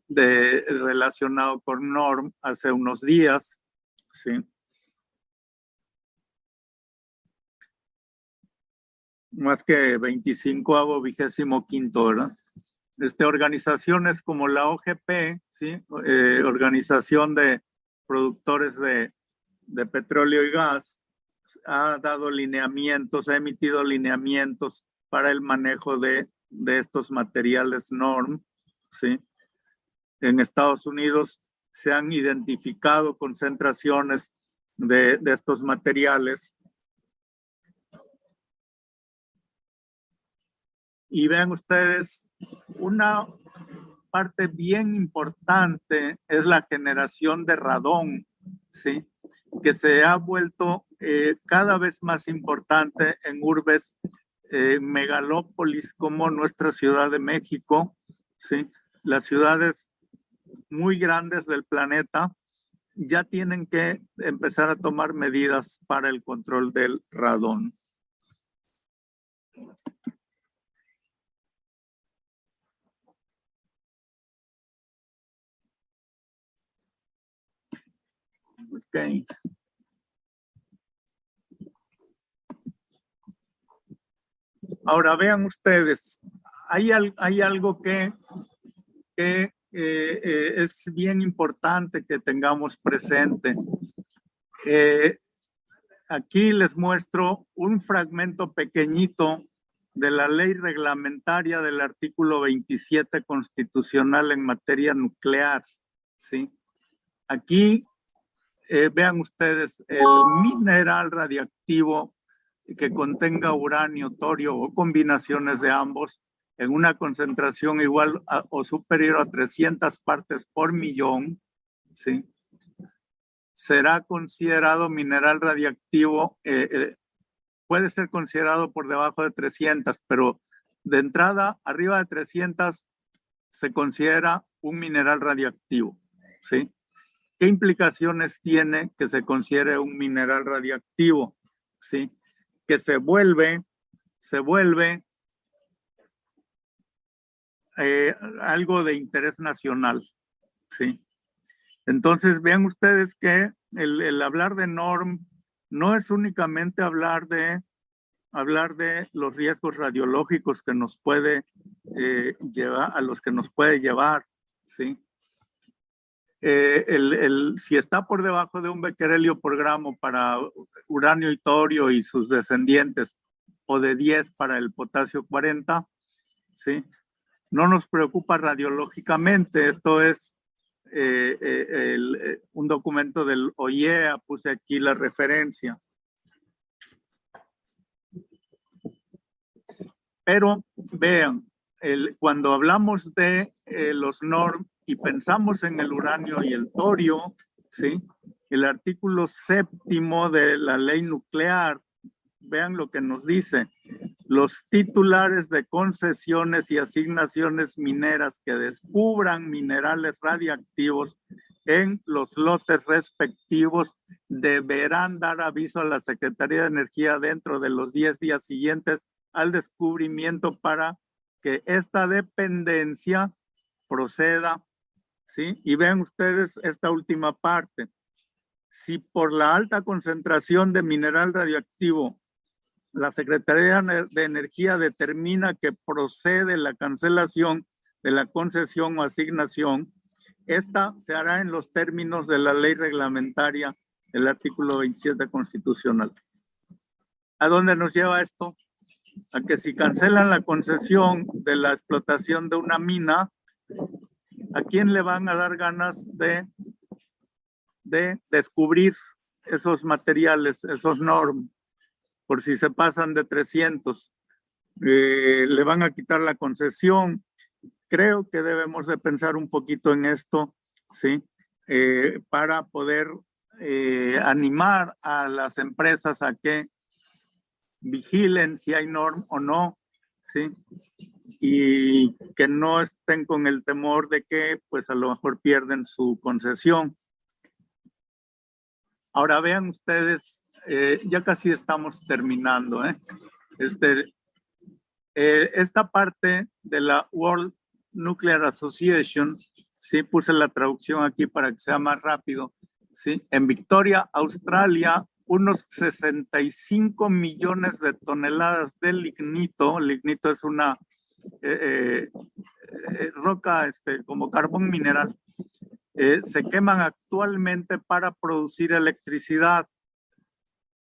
de, relacionado con NORM hace unos días, ¿sí? Más que 25 vigésimo quinto, ¿verdad? Este, organizaciones como la OGP, ¿sí? Eh, Organización de Productores de, de Petróleo y Gas, ha dado lineamientos, ha emitido lineamientos para el manejo de, de estos materiales NORM, ¿sí? En Estados Unidos se han identificado concentraciones de, de estos materiales. Y vean ustedes, una parte bien importante es la generación de radón, ¿sí? Que se ha vuelto eh, cada vez más importante en urbes eh, megalópolis como nuestra Ciudad de México, ¿sí? las ciudades muy grandes del planeta ya tienen que empezar a tomar medidas para el control del radón. Ahora vean ustedes, hay, hay algo que, que eh, eh, es bien importante que tengamos presente. Eh, aquí les muestro un fragmento pequeñito de la ley reglamentaria del artículo 27 constitucional en materia nuclear. ¿sí? Aquí vean ustedes el mineral radiactivo que contenga uranio, torio o combinaciones de ambos en una concentración igual o superior a 300 partes por millón, ¿sí? será considerado mineral radiactivo, eh, eh, puede ser considerado por debajo de 300, pero de entrada, arriba de 300, se considera un mineral radiactivo. ¿sí? ¿Qué implicaciones tiene que se considere un mineral radiactivo? ¿sí? que se vuelve, se vuelve eh, algo de interés nacional, ¿sí? Entonces, vean ustedes que el, hablar de norm no es únicamente hablar de hablar de los riesgos radiológicos que nos puede eh, llevar, a los que nos puede llevar, ¿sí? Eh, el, si está por debajo de un becquerelio por gramo para uranio y torio y sus descendientes, o de 10 para el potasio 40, ¿sí? no nos preocupa radiológicamente. Esto es eh, eh, un documento del OIEA, puse aquí la referencia. Pero vean, cuando hablamos de los norm y pensamos en el uranio y el torio, ¿sí? El artículo séptimo de la ley nuclear, vean lo que nos dice. Los titulares de concesiones y asignaciones mineras que descubran minerales radiactivos en los lotes respectivos deberán dar aviso a la Secretaría de Energía dentro de los 10 días siguientes al descubrimiento para que esta dependencia proceda Y vean ustedes esta última parte. Si por la alta concentración de mineral radioactivo la Secretaría de Energía determina que procede la cancelación de la concesión o asignación, esta se hará en los términos de la ley reglamentaria del artículo 27 constitucional. ¿A dónde nos lleva esto? A que si cancelan la concesión de la explotación de una mina, ¿a quién le van a dar ganas de, de descubrir esos materiales, esos norm? Por si se pasan de 300, eh, le van a quitar la concesión. Creo que debemos de pensar un poquito en esto, ¿sí? Eh, para poder eh, animar a las empresas a que vigilen si hay norm o no, y que no estén con el temor de que pues a lo mejor pierden su concesión. Ahora vean ustedes eh, ya casi estamos terminando. ¿eh? Este, eh, esta parte de la World Nuclear Association, sí puse la traducción aquí para que sea más rápido. ¿sí? En Victoria, Australia, unos 65 millones de toneladas de lignito. Lignito es una roca este, como carbón mineral eh, se queman actualmente para producir electricidad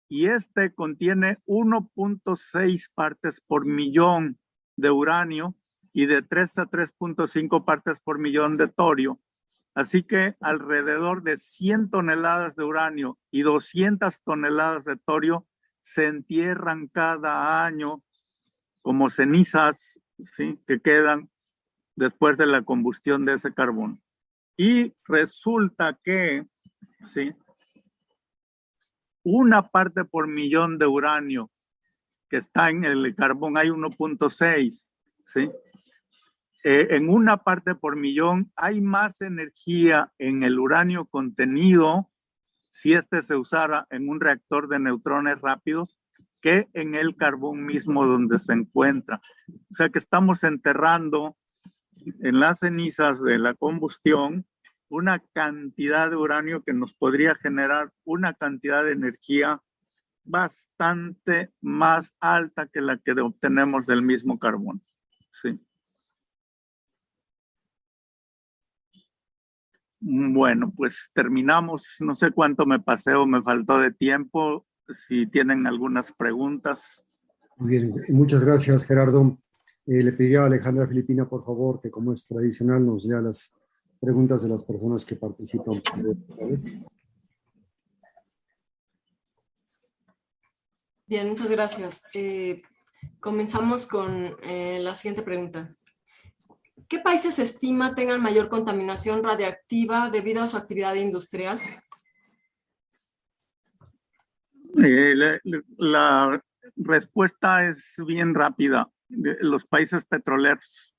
y este contiene 1.6 partes por millón de uranio y de 3 a 3.5 partes por millón de torio. Así que alrededor de 100 toneladas de uranio y 200 toneladas de torio se entierran cada año como cenizas que quedan después de la combustión de ese carbón. Y resulta que. Una parte por millón de uranio que está en el carbón hay 1.6, ¿sí? Eh, en una parte por millón hay más energía en el uranio contenido si este se usara en un reactor de neutrones rápidos que en el carbón mismo donde se encuentra. O sea que estamos enterrando en las cenizas de la combustión una cantidad de uranio que nos podría generar una cantidad de energía bastante más alta que la que obtenemos del mismo carbón. Sí. Bueno, pues terminamos. No sé cuánto me pasé o me faltó de tiempo. Si tienen algunas preguntas. Muy bien, muchas gracias Gerardo. Eh, le pediría a Alejandra Filipina, por favor, que como es tradicional nos lea las preguntas de las personas que participan. Bien, muchas gracias. Eh, comenzamos con eh, la siguiente pregunta. ¿Qué países se estima tengan mayor contaminación radiactiva debido a su actividad industrial? Eh, la, respuesta es bien rápida. Los países petroleros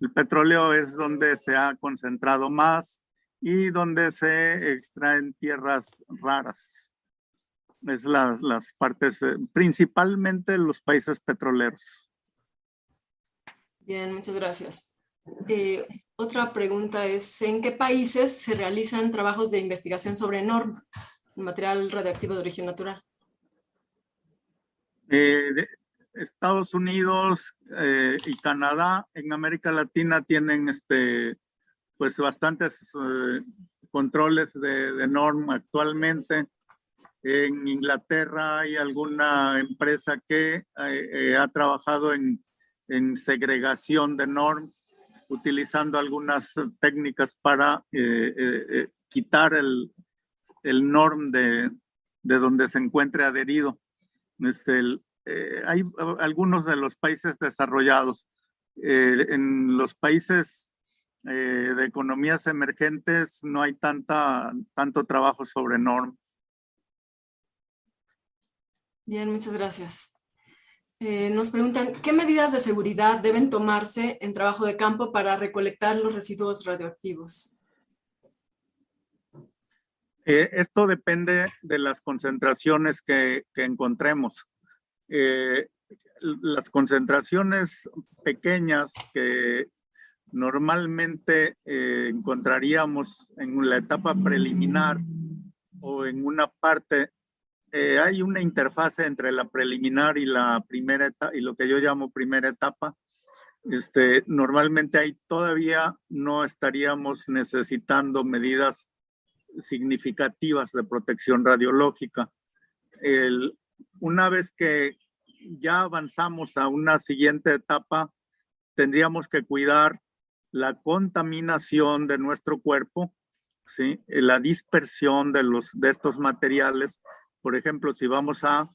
el petróleo es donde se ha concentrado más y donde se extraen tierras raras. Es las partes, eh, principalmente los países petroleros. Bien, muchas gracias. Eh, otra pregunta es, ¿en qué países se realizan trabajos de investigación sobre NORM, material radioactivo de origen natural? Eh, Estados Unidos eh, y Canadá en América Latina tienen este, pues bastantes controles de, de NORM actualmente. En Inglaterra hay alguna empresa que ha trabajado en, en, segregación de NORM, utilizando algunas técnicas para quitar el, el NORM de, de, donde se encuentre adherido. Este, eh, hay algunos de los países desarrollados. Eh, en los países eh, de economías emergentes no hay tanta, tanto trabajo sobre NORM. Bien, muchas gracias. Nos preguntan, ¿qué medidas de seguridad deben tomarse en trabajo de campo para recolectar los residuos radioactivos? esto depende de las concentraciones que, encontremos. Eh, las concentraciones pequeñas que normalmente eh, encontraríamos en la etapa preliminar o en una parte, eh, hay una interfase entre la preliminar y la primera etapa, y lo que yo llamo primera etapa. Este, normalmente ahí todavía no estaríamos necesitando medidas significativas de protección radiológica. El, una vez que ya avanzamos a una siguiente etapa, tendríamos que cuidar la contaminación de nuestro cuerpo, ¿sí? la dispersión de, los, de estos materiales. Por ejemplo, si vamos a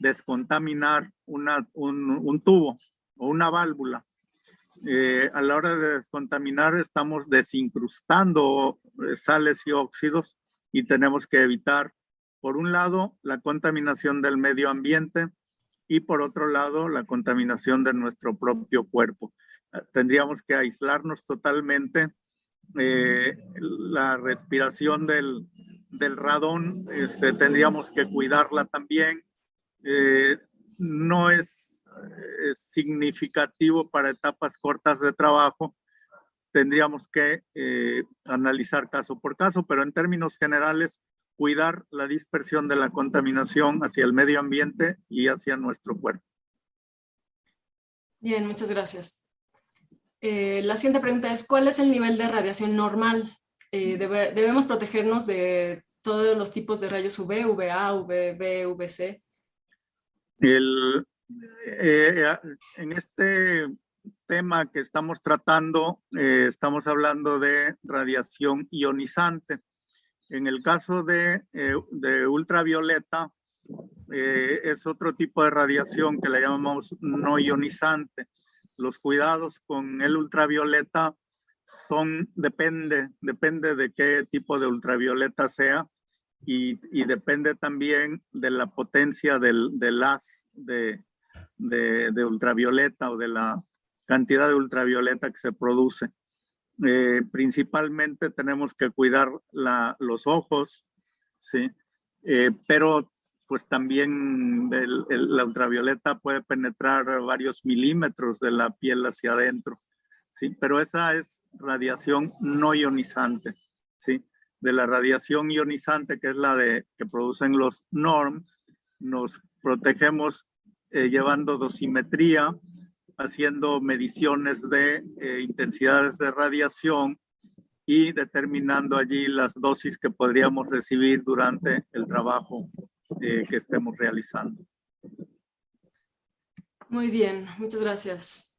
descontaminar una, un, tubo o una válvula, eh, a la hora de descontaminar estamos desincrustando eh, sales y óxidos y tenemos que evitar por un lado, la contaminación del medio ambiente y por otro lado, la contaminación de nuestro propio cuerpo. Eh, tendríamos que aislarnos totalmente. La respiración del, del radón, este, tendríamos que cuidarla también. Eh, no es, es, significativo para etapas cortas de trabajo. Tendríamos que eh, analizar caso por caso, pero en términos generales, cuidar la dispersión de la contaminación hacia el medio ambiente y hacia nuestro cuerpo. Bien, muchas gracias. Eh, la siguiente pregunta es, ¿cuál es el nivel de radiación normal? Eh, debemos protegernos de todos los tipos de rayos UV, UVA, UVB, UVC. El, eh, en este tema que estamos tratando, estamos hablando de radiación ionizante. En el caso de, de ultravioleta, es otro tipo de radiación que le llamamos no ionizante los cuidados con el ultravioleta son, depende, depende de qué tipo de ultravioleta sea y, y depende también de la potencia del, del haz de, de, de, ultravioleta o de la cantidad de ultravioleta que se produce. Eh, principalmente tenemos que cuidar la, los ojos, ¿sí? Eh, pero pues también el, el, la ultravioleta puede penetrar varios milímetros de la piel hacia adentro, ¿sí? Pero esa es radiación no ionizante, ¿sí? De la radiación ionizante, que es la de, que producen los NORM, nos protegemos eh, llevando dosimetría, haciendo mediciones de eh, intensidades de radiación y determinando allí las dosis que podríamos recibir durante el trabajo eh, que estemos realizando. Muy bien, muchas gracias.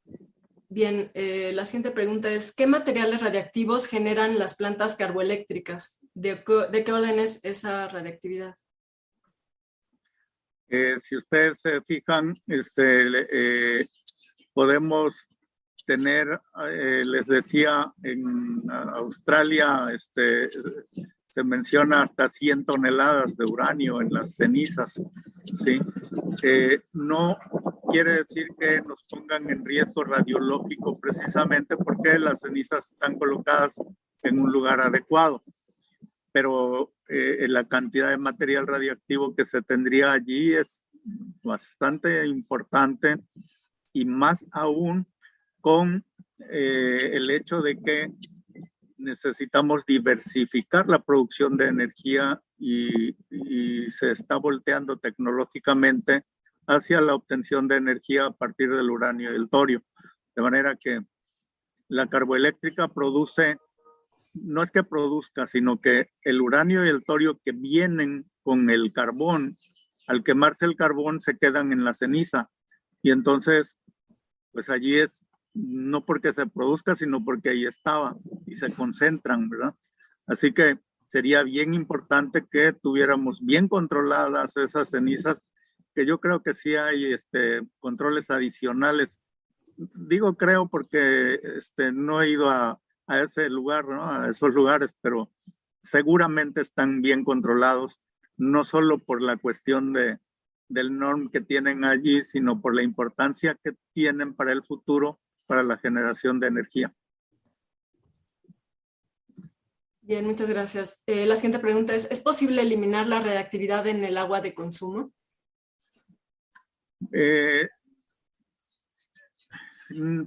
Bien, eh, la siguiente pregunta es, ¿qué materiales radiactivos generan las plantas carboeléctricas? ¿De, de qué orden es esa radiactividad? Eh, si ustedes se fijan, este, eh, podemos tener, les decía, en Australia, este, se menciona hasta 100 toneladas de uranio en las cenizas, ¿sí? Eh, no quiere decir que nos pongan en riesgo radiológico precisamente porque las cenizas están colocadas en un lugar adecuado, pero eh, la cantidad de material radiactivo que se tendría allí es bastante importante y más aún con eh, el hecho de que necesitamos diversificar la producción de energía y, se está volteando tecnológicamente hacia la obtención de energía a partir del uranio y el torio. De manera que la carboeléctrica produce, no es que produzca, sino que el uranio y el torio que vienen con el carbón, al quemarse el carbón se quedan en la ceniza. Y entonces, pues allí es no porque se produzca, sino porque ahí estaba y se concentran, ¿verdad? Así que sería bien importante que tuviéramos bien controladas esas cenizas, que yo creo que sí hay este, controles adicionales. Digo creo porque este, no he ido a, ese lugar, ¿no? a esos lugares, pero seguramente están bien controlados, no solo por la cuestión de, del norm que tienen allí, sino por la importancia que tienen para el futuro para la generación de energía. Bien, muchas gracias. Eh, la siguiente pregunta es, ¿es posible eliminar la reactividad en el agua de consumo? Eh,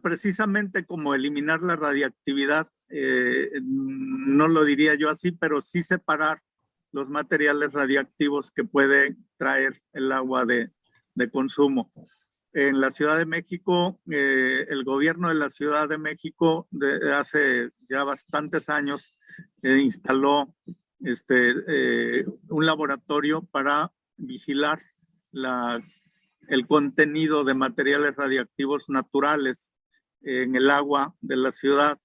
precisamente como eliminar la radiactividad, eh, no lo diría yo así, pero sí separar los materiales radiactivos que puede traer el agua de, de consumo en la Ciudad de México, eh, el gobierno de la Ciudad de México de hace ya bastantes años eh, instaló este, eh, un laboratorio para vigilar la, el contenido de materiales radiactivos naturales en el agua de la ciudad.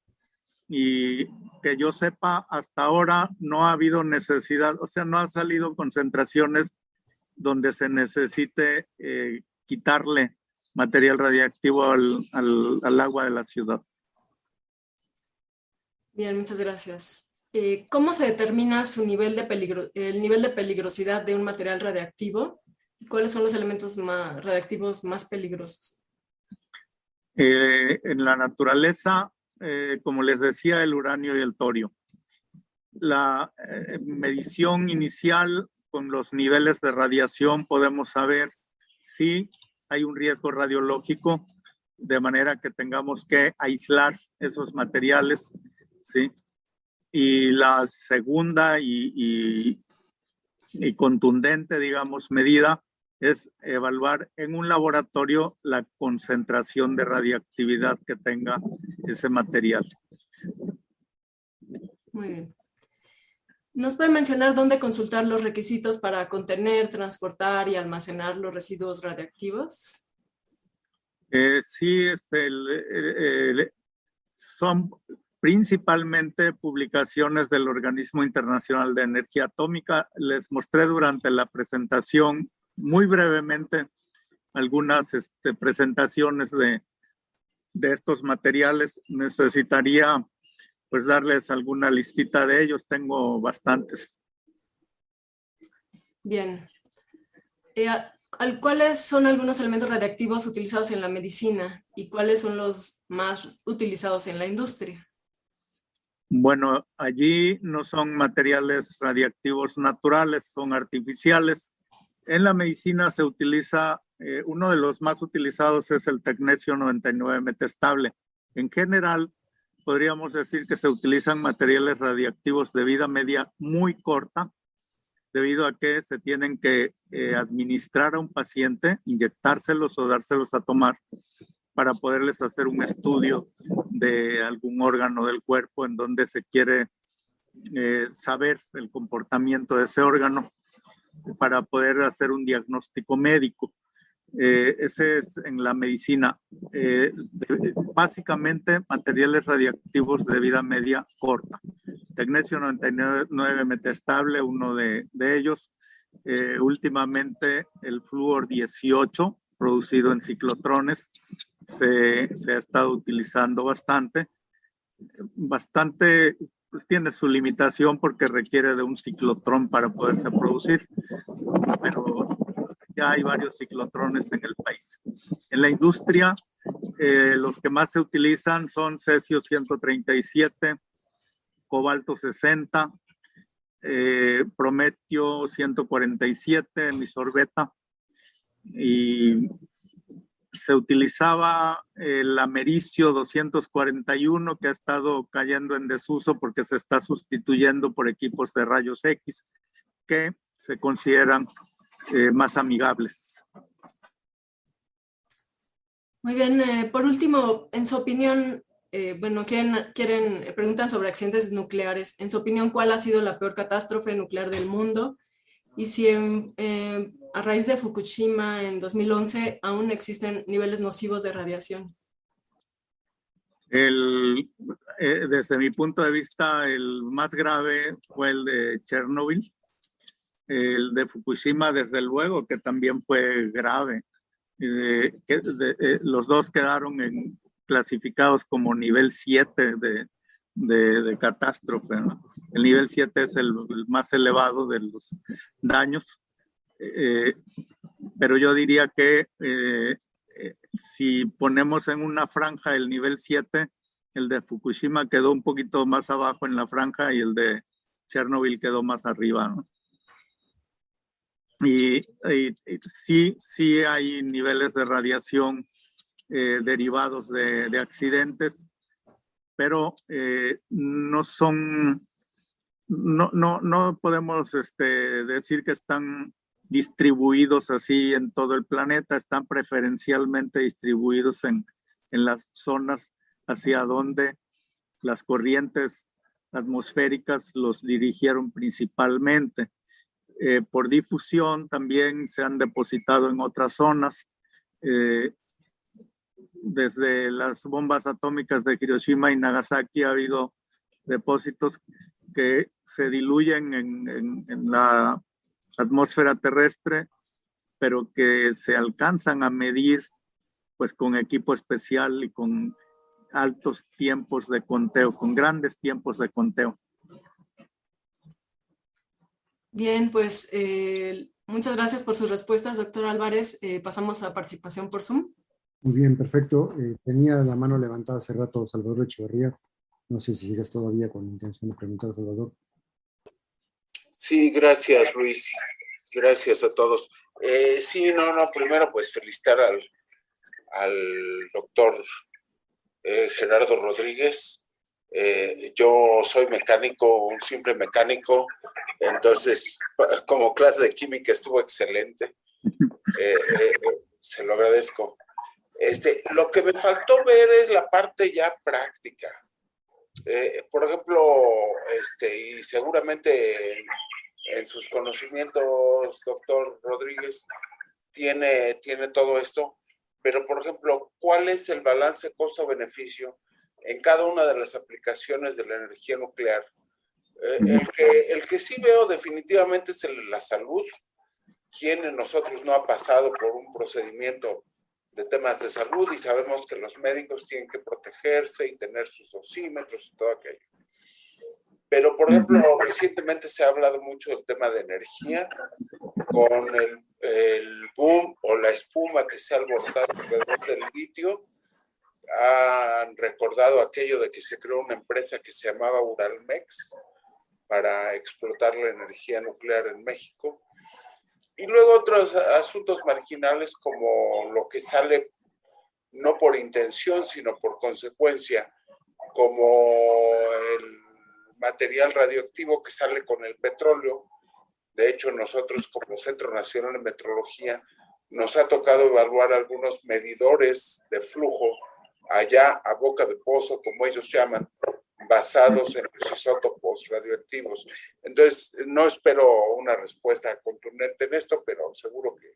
Y que yo sepa, hasta ahora no ha habido necesidad, o sea, no ha salido concentraciones donde se necesite quitarle material radiactivo al, al, al, agua de la ciudad. Bien, muchas gracias. Eh, ¿Cómo se determina su nivel de peligro, el nivel de peligrosidad de un material radiactivo? ¿Cuáles son los elementos más radiactivos más peligrosos? Eh, en la naturaleza, eh, como les decía, el uranio y el torio. la medición inicial con los niveles de radiación podemos saber si hay un riesgo radiológico, de manera que tengamos que aislar esos materiales, ¿sí? Y la segunda y, contundente, digamos, medida es evaluar en un laboratorio la concentración de radiactividad que tenga ese material. Muy bien. ¿Nos puede mencionar dónde consultar los requisitos para contener, transportar y almacenar los residuos radiactivos? Eh, sí, este, son principalmente publicaciones del Organismo Internacional de Energía Atómica. Les mostré durante la presentación muy brevemente algunas este, presentaciones de estos materiales. Necesitaría pues darles alguna listita de ellos. Tengo bastantes. Bien. Eh, ¿Cuáles son algunos elementos radiactivos utilizados en la medicina y cuáles son los más utilizados en la industria? Bueno, allí no son materiales radiactivos naturales, son artificiales. En la medicina se utiliza, eh, uno de los más utilizados es el tecnesio 99 metestable. En general, podríamos decir que se utilizan materiales radiactivos de vida media muy corta, debido a que se tienen que eh, administrar a un paciente, inyectárselos o dárselos a tomar para poderles hacer un estudio de algún órgano del cuerpo en donde se quiere eh, saber el comportamiento de ese órgano para poder hacer un diagnóstico médico. Eh, ese es en la medicina. Eh, básicamente materiales radiactivos de vida media corta. Tecnesio 99 metestable, uno de, ellos. Eh, últimamente el flúor 18, producido en ciclotrones, se, se, ha estado utilizando bastante. Bastante pues tiene su limitación porque requiere de un ciclotrón para poderse producir, pero ya hay varios ciclotrones en el país. En la industria, eh, los que más se utilizan son cesio 137, cobalto 60, eh, prometio 147, emisorbeta, y se utilizaba el americio 241 que ha estado cayendo en desuso porque se está sustituyendo por equipos de rayos X que se consideran eh, más amigables. Muy bien, eh, por último, en su opinión, eh, bueno, quieren, quieren, preguntan sobre accidentes nucleares. En su opinión, ¿cuál ha sido la peor catástrofe nuclear del mundo? Y si a raíz de Fukushima en 2011 aún existen niveles nocivos de radiación. El, desde mi punto de vista, el más grave fue el de Chernobyl, el de Fukushima, desde luego, que también fue grave. Eh, los dos quedaron en, clasificados como nivel 7 de, de, catástrofe. El nivel 7 es el, más elevado de los daños. Eh, pero yo diría que eh, si ponemos en una franja el nivel 7, el de Fukushima quedó un poquito más abajo en la franja y el de Chernobyl quedó más arriba. ¿no? Y, sí, sí hay niveles de radiación eh, derivados de, accidentes, pero eh, no son, no, no, no podemos este, decir que están distribuidos así en todo el planeta, están preferencialmente distribuidos en, en las zonas hacia donde las corrientes atmosféricas los dirigieron principalmente. Eh, por difusión también se han depositado en otras zonas. Eh, desde las bombas atómicas de Hiroshima y Nagasaki ha habido depósitos que se diluyen en, en la atmósfera terrestre, pero que se alcanzan a medir pues con equipo especial y con altos tiempos de conteo, con grandes tiempos de conteo. Bien, pues eh, muchas gracias por sus respuestas, doctor Álvarez. Eh, pasamos a participación por Zoom. Muy bien, perfecto. Eh, tenía la mano levantada hace rato Salvador Echeverría. No sé si sigues todavía con intención de preguntar, Salvador. Sí, gracias Luis. Gracias a todos. Eh, sí, no, no, primero pues felicitar al, al doctor eh, Gerardo Rodríguez. Eh, yo soy mecánico, un simple mecánico, entonces [LAUGHS] como clase de química estuvo excelente. se lo agradezco. Este, lo que me faltó ver es la parte ya práctica. por ejemplo, este, y seguramente en sus conocimientos, doctor Rodríguez, tiene, tiene todo esto, pero por ejemplo, ¿cuál es el balance costo-beneficio en cada una de las aplicaciones de la energía nuclear? Eh, el, que, el que sí veo definitivamente es el, la salud. ¿Quién en nosotros no ha pasado por un procedimiento de temas de salud y sabemos que los médicos tienen que protegerse y tener sus dosímetros y todo aquello? Pero, por ejemplo, recientemente se ha hablado mucho del tema de energía, con el, el boom o la espuma que se ha alborotado alrededor del litio. Han recordado aquello de que se creó una empresa que se llamaba Uralmex para explotar la energía nuclear en México. Y luego otros asuntos marginales como lo que sale no por intención, sino por consecuencia, como el material radioactivo que sale con el petróleo. De hecho, nosotros como Centro Nacional de Metrología nos ha tocado evaluar algunos medidores de flujo allá a boca de pozo, como ellos llaman, basados en los isótopos radioactivos. Entonces, no espero una respuesta contundente en esto, pero seguro que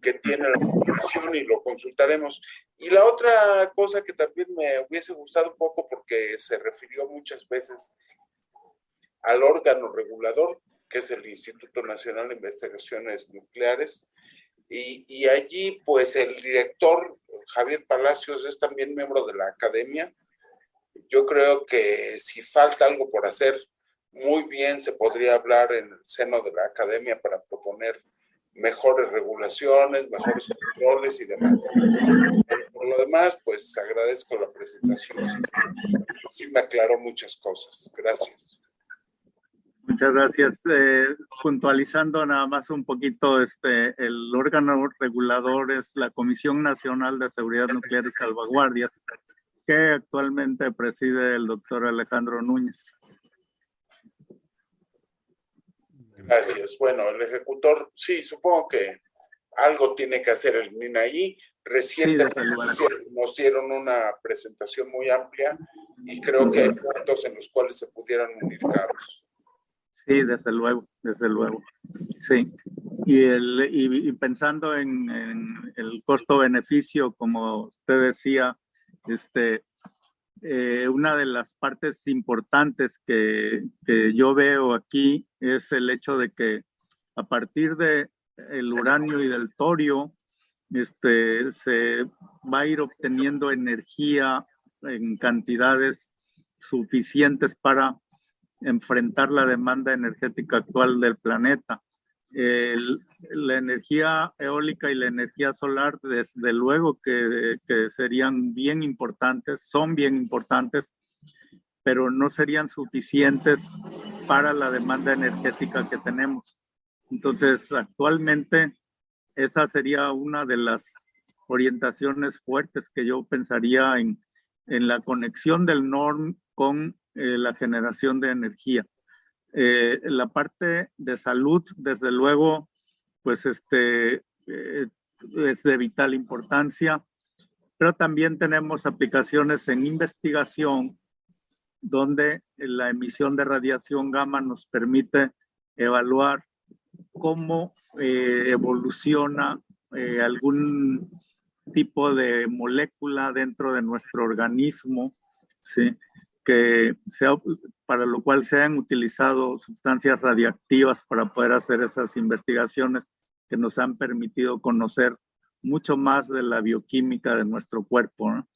que tiene la información y lo consultaremos. Y la otra cosa que también me hubiese gustado un poco porque se refirió muchas veces al órgano regulador, que es el Instituto Nacional de Investigaciones Nucleares, y, y allí pues el director Javier Palacios es también miembro de la academia. Yo creo que si falta algo por hacer, muy bien se podría hablar en el seno de la academia para proponer mejores regulaciones, mejores controles y demás. por lo demás, pues agradezco la presentación. Sí me aclaró muchas cosas. Gracias. Muchas gracias. Eh, puntualizando nada más un poquito, este, el órgano regulador es la Comisión Nacional de Seguridad Nuclear y Salvaguardias, que actualmente preside el doctor Alejandro Núñez. Gracias. Bueno, el ejecutor, sí, supongo que algo tiene que hacer el MINAI. Recientemente nos dieron una presentación muy amplia y creo que hay puntos en los cuales se pudieran unir cabos. Sí, desde luego, desde luego. Sí. Y, el, y, pensando en, el costo-beneficio, como usted decía, este, eh, una de las partes importantes que, yo veo aquí es el hecho de que a partir de uranio y del torio, este, se va a ir obteniendo energía en cantidades suficientes para enfrentar la demanda energética actual del planeta la energía eólica y la energía solar, desde luego que, serían bien importantes, son bien importantes, pero no serían suficientes para la demanda energética que tenemos. Entonces, actualmente, esa sería una de las orientaciones fuertes que yo pensaría en, la conexión del NORM con eh, la generación de energía. Eh, la parte de salud, desde luego, pues este, eh, es de vital importancia, pero también tenemos aplicaciones en investigación donde la emisión de radiación gamma nos permite evaluar cómo evoluciona algún tipo de molécula dentro de nuestro organismo, ¿sí? Que sea, para lo cual se han utilizado sustancias radiactivas para poder hacer esas investigaciones que nos han permitido conocer mucho más de la bioquímica de nuestro cuerpo.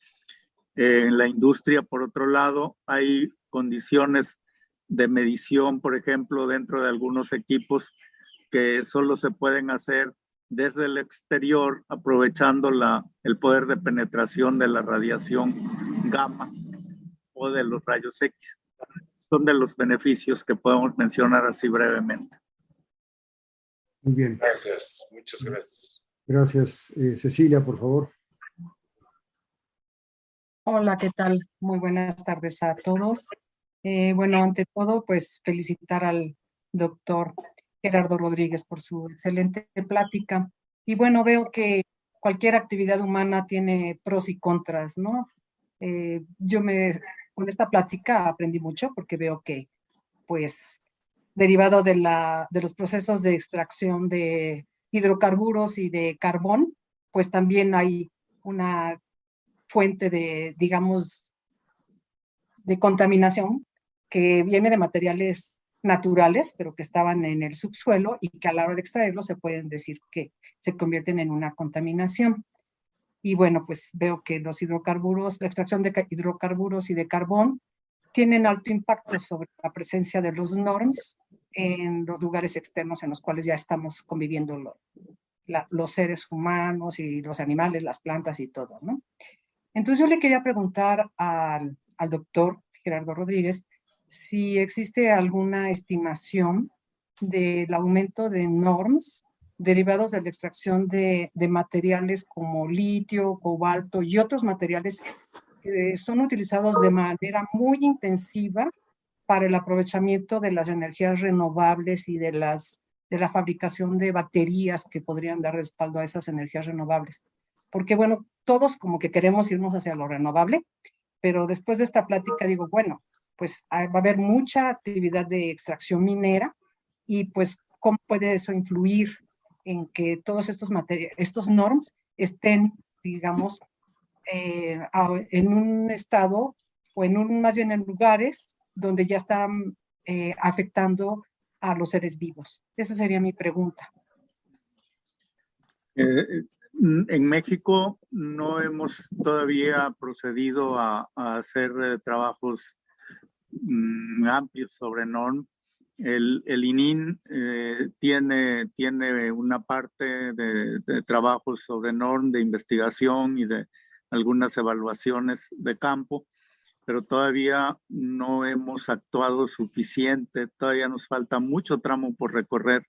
en la industria, por otro lado, hay condiciones de medición, por ejemplo, dentro de algunos equipos que solo se pueden hacer desde el exterior, aprovechando la, el poder de penetración de la radiación gamma de los rayos X. son de los beneficios que podemos mencionar así brevemente. Muy bien. Gracias, muchas gracias. Gracias. Eh, Cecilia, por favor. Hola, ¿qué tal? Muy buenas tardes a todos. Eh, bueno, ante todo, pues felicitar al doctor Gerardo Rodríguez por su excelente plática. Y bueno, veo que cualquier actividad humana tiene pros y contras, ¿no? Eh, yo me, con esta plática aprendí mucho porque veo que, pues, derivado de, la, de los procesos de extracción de hidrocarburos y de carbón, pues también hay una fuente de, digamos, de contaminación que viene de materiales naturales, pero que estaban en el subsuelo y que a la hora de extraerlos se pueden decir que se convierten en una contaminación. Y bueno, pues veo que los hidrocarburos, la extracción de hidrocarburos y de carbón tienen alto impacto sobre la presencia de los norms en los lugares externos en los cuales ya estamos conviviendo los seres humanos y los animales, las plantas y todo, ¿no? Entonces yo le quería preguntar al, al doctor Gerardo Rodríguez si existe alguna estimación del aumento de norms derivados de la extracción de, materiales como litio, cobalto y otros materiales que son utilizados de manera muy intensiva para el aprovechamiento de las energías renovables y de, las, de la fabricación de baterías que podrían dar respaldo a esas energías renovables. Porque bueno, todos como que queremos irnos hacia lo renovable, pero después de esta plática digo, bueno, pues va a haber mucha actividad de extracción minera y pues cómo puede eso influir en que todos estos, estos norms estén, digamos, eh, en un estado o en un, más bien en lugares donde ya están eh, afectando a los seres vivos. Esa sería mi pregunta. Eh, en México no hemos todavía procedido a, hacer trabajos Mm, amplios sobre NORM. El, el ININ eh, tiene, tiene una parte de, de trabajos sobre NORM, de investigación y de algunas evaluaciones de campo, pero todavía no hemos actuado suficiente, todavía nos falta mucho tramo por recorrer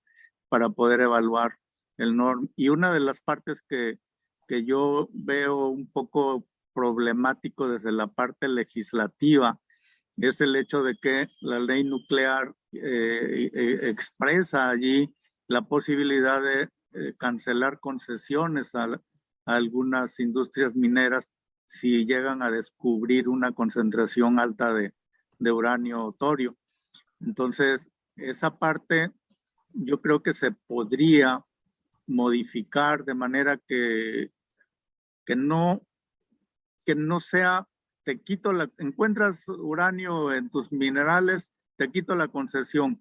para poder evaluar el NORM. Y una de las partes que, que yo veo un poco problemático desde la parte legislativa es el hecho de que la ley nuclear eh, eh, expresa allí la posibilidad de eh, cancelar concesiones a, algunas industrias mineras si llegan a descubrir una concentración alta de, de uranio torio. Entonces, esa parte yo creo que se podría modificar de manera que, que, no, que no sea te quito la, encuentras uranio en tus minerales, te quito la concesión.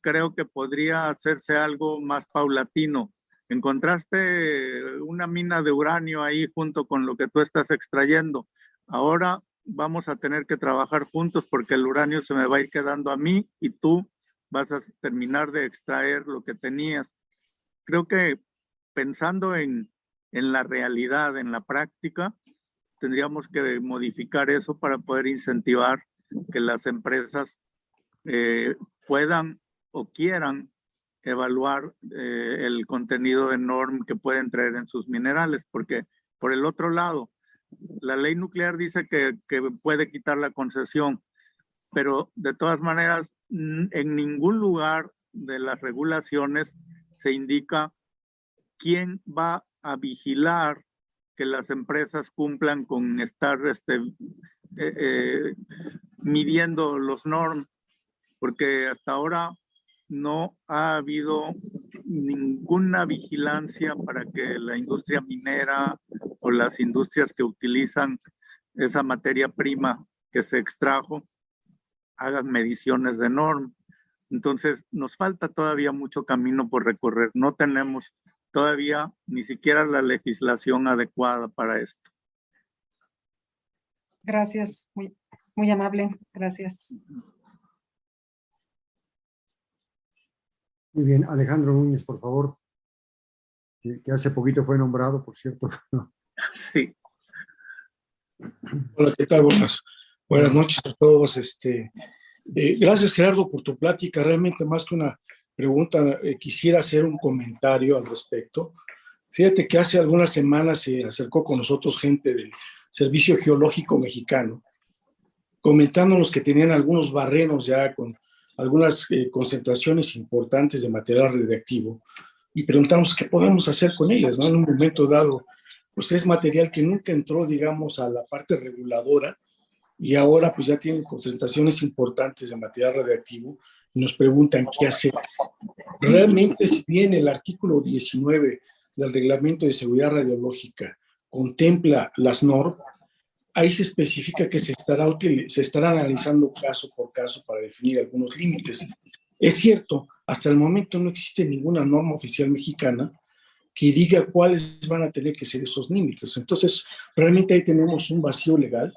Creo que podría hacerse algo más paulatino. Encontraste una mina de uranio ahí junto con lo que tú estás extrayendo. Ahora vamos a tener que trabajar juntos porque el uranio se me va a ir quedando a mí y tú vas a terminar de extraer lo que tenías. Creo que pensando en, en la realidad, en la práctica, tendríamos que modificar eso para poder incentivar que las empresas eh, puedan o quieran evaluar eh, el contenido de norm que pueden traer en sus minerales, porque por el otro lado, la ley nuclear dice que, que puede quitar la concesión, pero de todas maneras, en ningún lugar de las regulaciones se indica quién va a vigilar que las empresas cumplan con estar este, eh, eh, midiendo los norms, porque hasta ahora no ha habido ninguna vigilancia para que la industria minera o las industrias que utilizan esa materia prima que se extrajo hagan mediciones de norm. Entonces, nos falta todavía mucho camino por recorrer. No tenemos todavía ni siquiera la legislación adecuada para esto. Gracias, muy, muy amable, gracias. Muy bien, Alejandro Núñez, por favor, que, hace poquito fue nombrado, por cierto. [LAUGHS] Sí. Hola, ¿qué tal? Buenas, buenas noches a todos. Este, Eh, gracias, Gerardo, por tu plática. Realmente, más que una pregunta, eh, quisiera hacer un comentario al respecto. Fíjate que hace algunas semanas se acercó con nosotros gente del Servicio Geológico Mexicano, comentándonos que tenían algunos barrenos ya con algunas eh, concentraciones importantes de material radiactivo y preguntamos qué podemos hacer con ellas, ¿no? En un momento dado, pues es material que nunca entró, digamos, a la parte reguladora y ahora pues ya tienen concentraciones importantes de material radiactivo nos preguntan qué hacer. Realmente, si bien el artículo 19 del Reglamento de Seguridad Radiológica contempla las normas, ahí se especifica que se estará, se estará analizando caso por caso para definir algunos límites. Es cierto, hasta el momento no existe ninguna norma oficial mexicana que diga cuáles van a tener que ser esos límites. Entonces, realmente ahí tenemos un vacío legal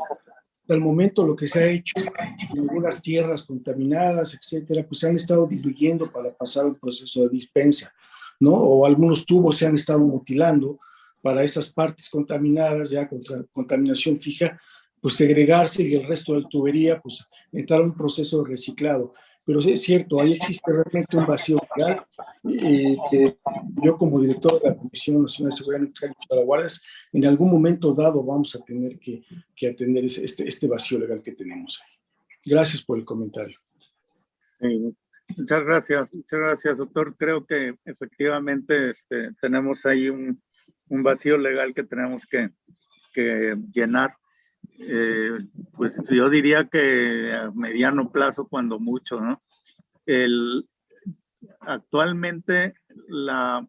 hasta el momento lo que se ha hecho en algunas tierras contaminadas, etcétera, pues se han estado diluyendo para pasar un proceso de dispensa, ¿no? O algunos tubos se han estado mutilando para esas partes contaminadas, ya contra contaminación fija, pues segregarse y el resto de tubería, pues entrar a un proceso de reciclado pero es cierto, ahí existe realmente un vacío legal y que yo como director de la Comisión Nacional de Seguridad Nuclear y Salvaguardas, en algún momento dado vamos a tener que, que atender este, este vacío legal que tenemos ahí. Gracias por el comentario. muchas gracias, muchas gracias, doctor. Creo que efectivamente este, tenemos ahí un, un, vacío legal que tenemos que, que llenar. Eh, pues yo diría que a mediano plazo, cuando mucho, ¿no? El, actualmente la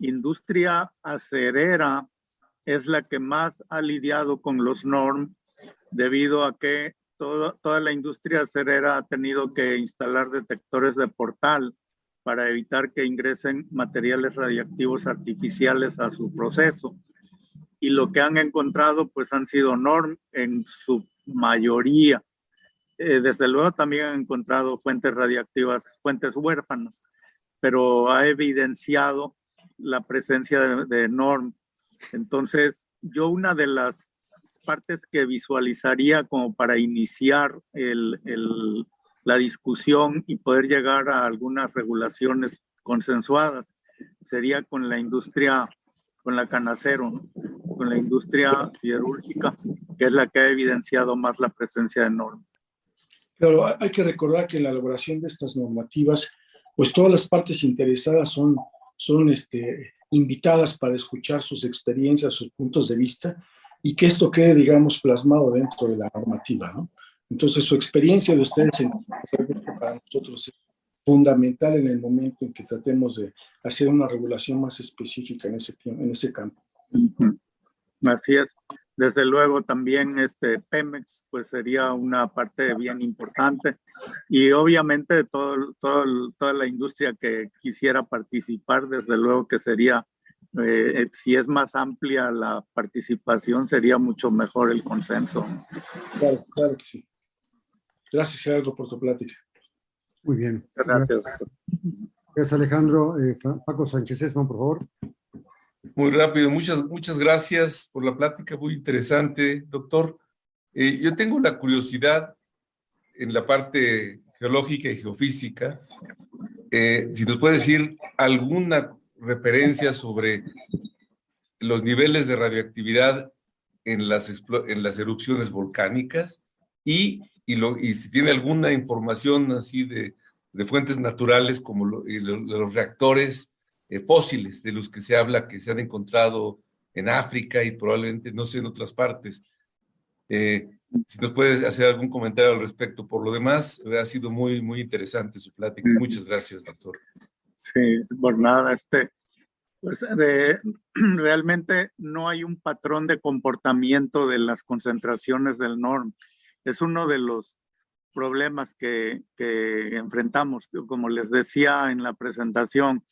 industria acerera es la que más ha lidiado con los NORM debido a que toda la industria acerera ha tenido que instalar detectores de portal para evitar que ingresen materiales radiactivos artificiales a su proceso y lo que han encontrado pues han sido norm en su mayoría. Eh, desde luego también han encontrado fuentes radiactivas, fuentes huérfanas, pero ha evidenciado la presencia de, norm. Entonces, yo una de las partes que visualizaría como para iniciar el, el, la discusión y poder llegar a algunas regulaciones consensuadas sería con la industria, con la canacero, ¿no? con la industria siderúrgica, que es la que ha evidenciado más la presencia de normas. Pero hay que recordar que en la elaboración de estas normativas, pues todas las partes interesadas son, son este, invitadas para escuchar sus experiencias, sus puntos de vista y que esto quede, digamos, plasmado dentro de la normativa, ¿no? Entonces, su experiencia de ustedes para nosotros es fundamental en el momento en que tratemos de hacer una regulación más específica en ese, en ese campo. Así es. Desde luego también este Pemex pues sería una parte bien importante y obviamente todo, todo, toda la industria que quisiera participar, desde luego que sería, eh, si es más amplia la participación, sería mucho mejor el consenso. Claro, claro que sí. Gracias Gerardo por tu plática. Muy bien. Gracias. Gracias Alejandro. Eh, Paco Sánchez Esman, por favor. Muy rápido, muchas, muchas gracias por la plática, muy interesante, doctor. Eh, yo tengo la curiosidad en la parte geológica y geofísica, eh, si nos puede decir alguna referencia sobre los niveles de radioactividad en las, en las erupciones volcánicas y, y, lo, y si tiene alguna información así de, de fuentes naturales como los reactores eh, fósiles de los que se habla que se han encontrado en África y probablemente, no sé, en otras partes. Eh, si nos puede hacer algún comentario al respecto. Por lo demás, ha sido muy, muy interesante su plática. Muchas gracias, doctor. Sí, por nada, este, pues [CLEARS THROAT] realmente no hay un patrón de comportamiento de las concentraciones del NORM. Es uno de los problemas que, enfrentamos. Como les decía en la presentación,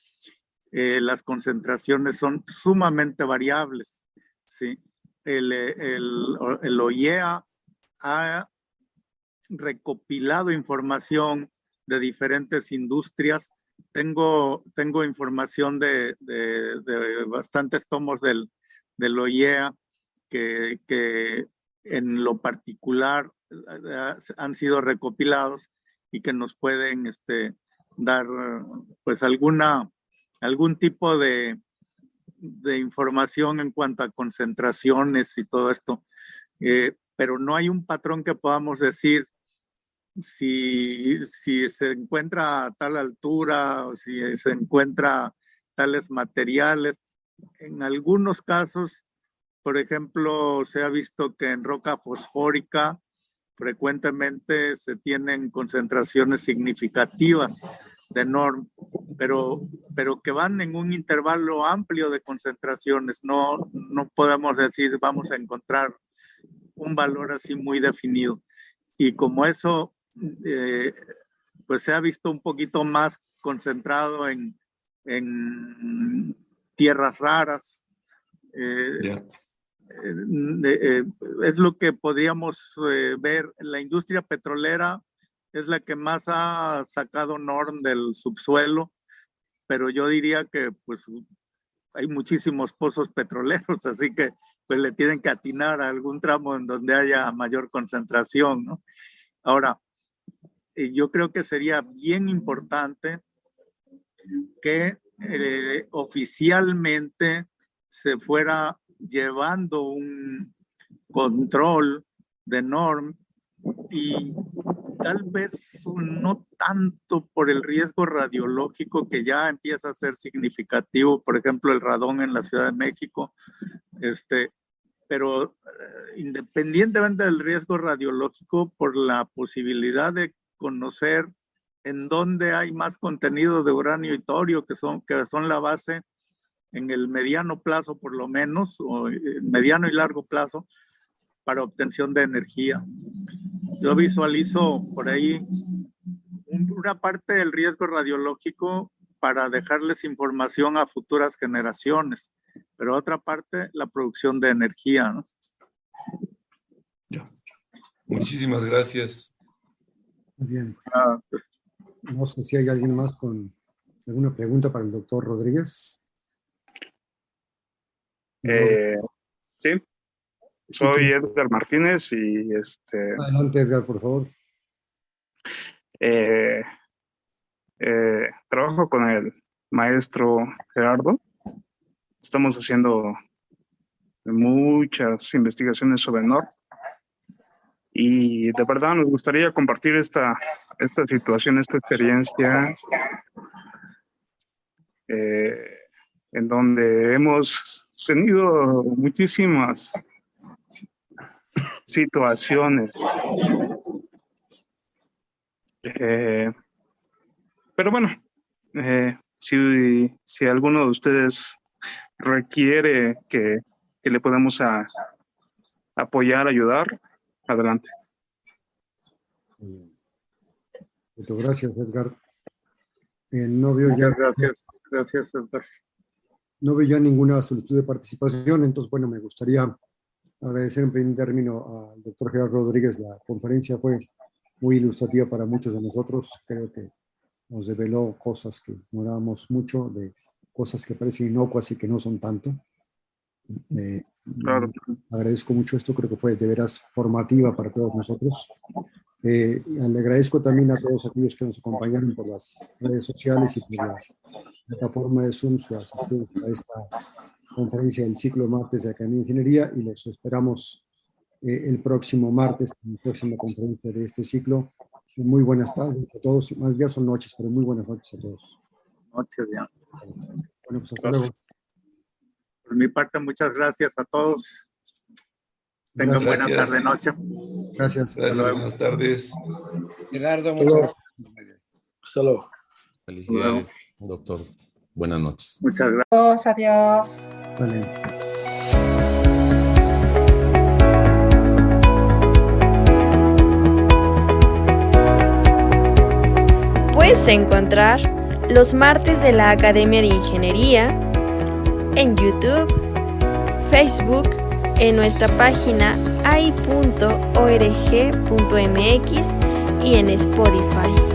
eh, las concentraciones son sumamente variables. ¿sí? El, el, el OIEA ha recopilado información de diferentes industrias. Tengo, tengo información de, de, de bastantes tomos del, del OIEA que, que, en lo particular han sido recopilados y que nos pueden este, dar pues alguna, algún tipo de, de información en cuanto a concentraciones y todo esto. Eh, pero no hay un patrón que podamos decir si, si se encuentra a tal altura o si se encuentra tales materiales. En algunos casos, por ejemplo, se ha visto que en roca fosfórica frecuentemente se tienen concentraciones significativas de norm, pero, pero que van en un intervalo amplio de concentraciones. No, no podemos decir vamos a encontrar un valor así muy definido. Y como eso, eh, pues se ha visto un poquito más concentrado en, en tierras raras. Eh, es lo que podríamos ver. La industria petrolera es la que más ha sacado NORM del subsuelo, pero yo diría que pues hay muchísimos pozos petroleros, [LAUGHS] así que pues le tienen que atinar a algún tramo en donde haya mayor concentración, ¿no? Ahora, eh, yo creo que sería bien importante que eh, oficialmente se fuera llevando un control de norm y tal vez no tanto por el riesgo radiológico que ya empieza a ser significativo, por ejemplo, el radón en la Ciudad de México, este, pero eh, independientemente del riesgo radiológico, por la posibilidad de conocer en dónde hay más contenido de uranio y torio, que son, que son la base en el mediano plazo por lo menos, o mediano y largo plazo, para obtención de energía. Yo visualizo por ahí una parte del riesgo radiológico para dejarles información a futuras generaciones, pero otra parte la producción de energía. ¿no? Muchísimas gracias. Muy bien. Ah, pues. No sé si hay alguien más con alguna pregunta para el doctor Rodríguez. Eh, sí, soy Edgar Martínez y este. Adelante, Edgar, por favor. Eh, eh, trabajo con el maestro Gerardo. Estamos haciendo muchas investigaciones sobre NOR. Y de verdad nos gustaría compartir esta, esta situación, esta experiencia, eh, en donde hemos tenido muchísimas situaciones. Eh, pero bueno, eh, si, si, alguno de ustedes requiere que, le podamos a, apoyar, ayudar, adelante. Gracias, Edgar. Eh, no veo ya. Gracias, gracias, Edgar. No veo ya ninguna solicitud de participación, entonces, bueno, me gustaría agradecer en primer término al doctor Gerardo Rodríguez. La conferencia fue muy ilustrativa para muchos de nosotros. Creo que nos develó cosas que ignorábamos mucho, de cosas que parecen inocuas y que no son tanto. Agradezco mucho esto, creo que fue de veras formativa para todos nosotros. Eh, le agradezco también a todos aquellos que nos acompañaron por las redes sociales y por la plataforma de Zoom a esta conferencia del ciclo martes de Academia de Ingeniería y los esperamos eh, el próximo martes en la próxima conferencia de este ciclo. Muy buenas tardes a todos, más ya son noches, pero muy buenas noches a todos. Noches ya. Bueno, pues hasta luego. Por mi parte, muchas gracias a todos. Tengan buenas tardes, noche. Gracias. Gracias, buenas tardes. Gerardo, Hasta luego. Felicidades, doctor. Buenas noches. Muchas gracias. Adiós. Puedes encontrar los martes de la Academia de Ingeniería en YouTube, Facebook, en nuestra página ai.org.mx y en Spotify.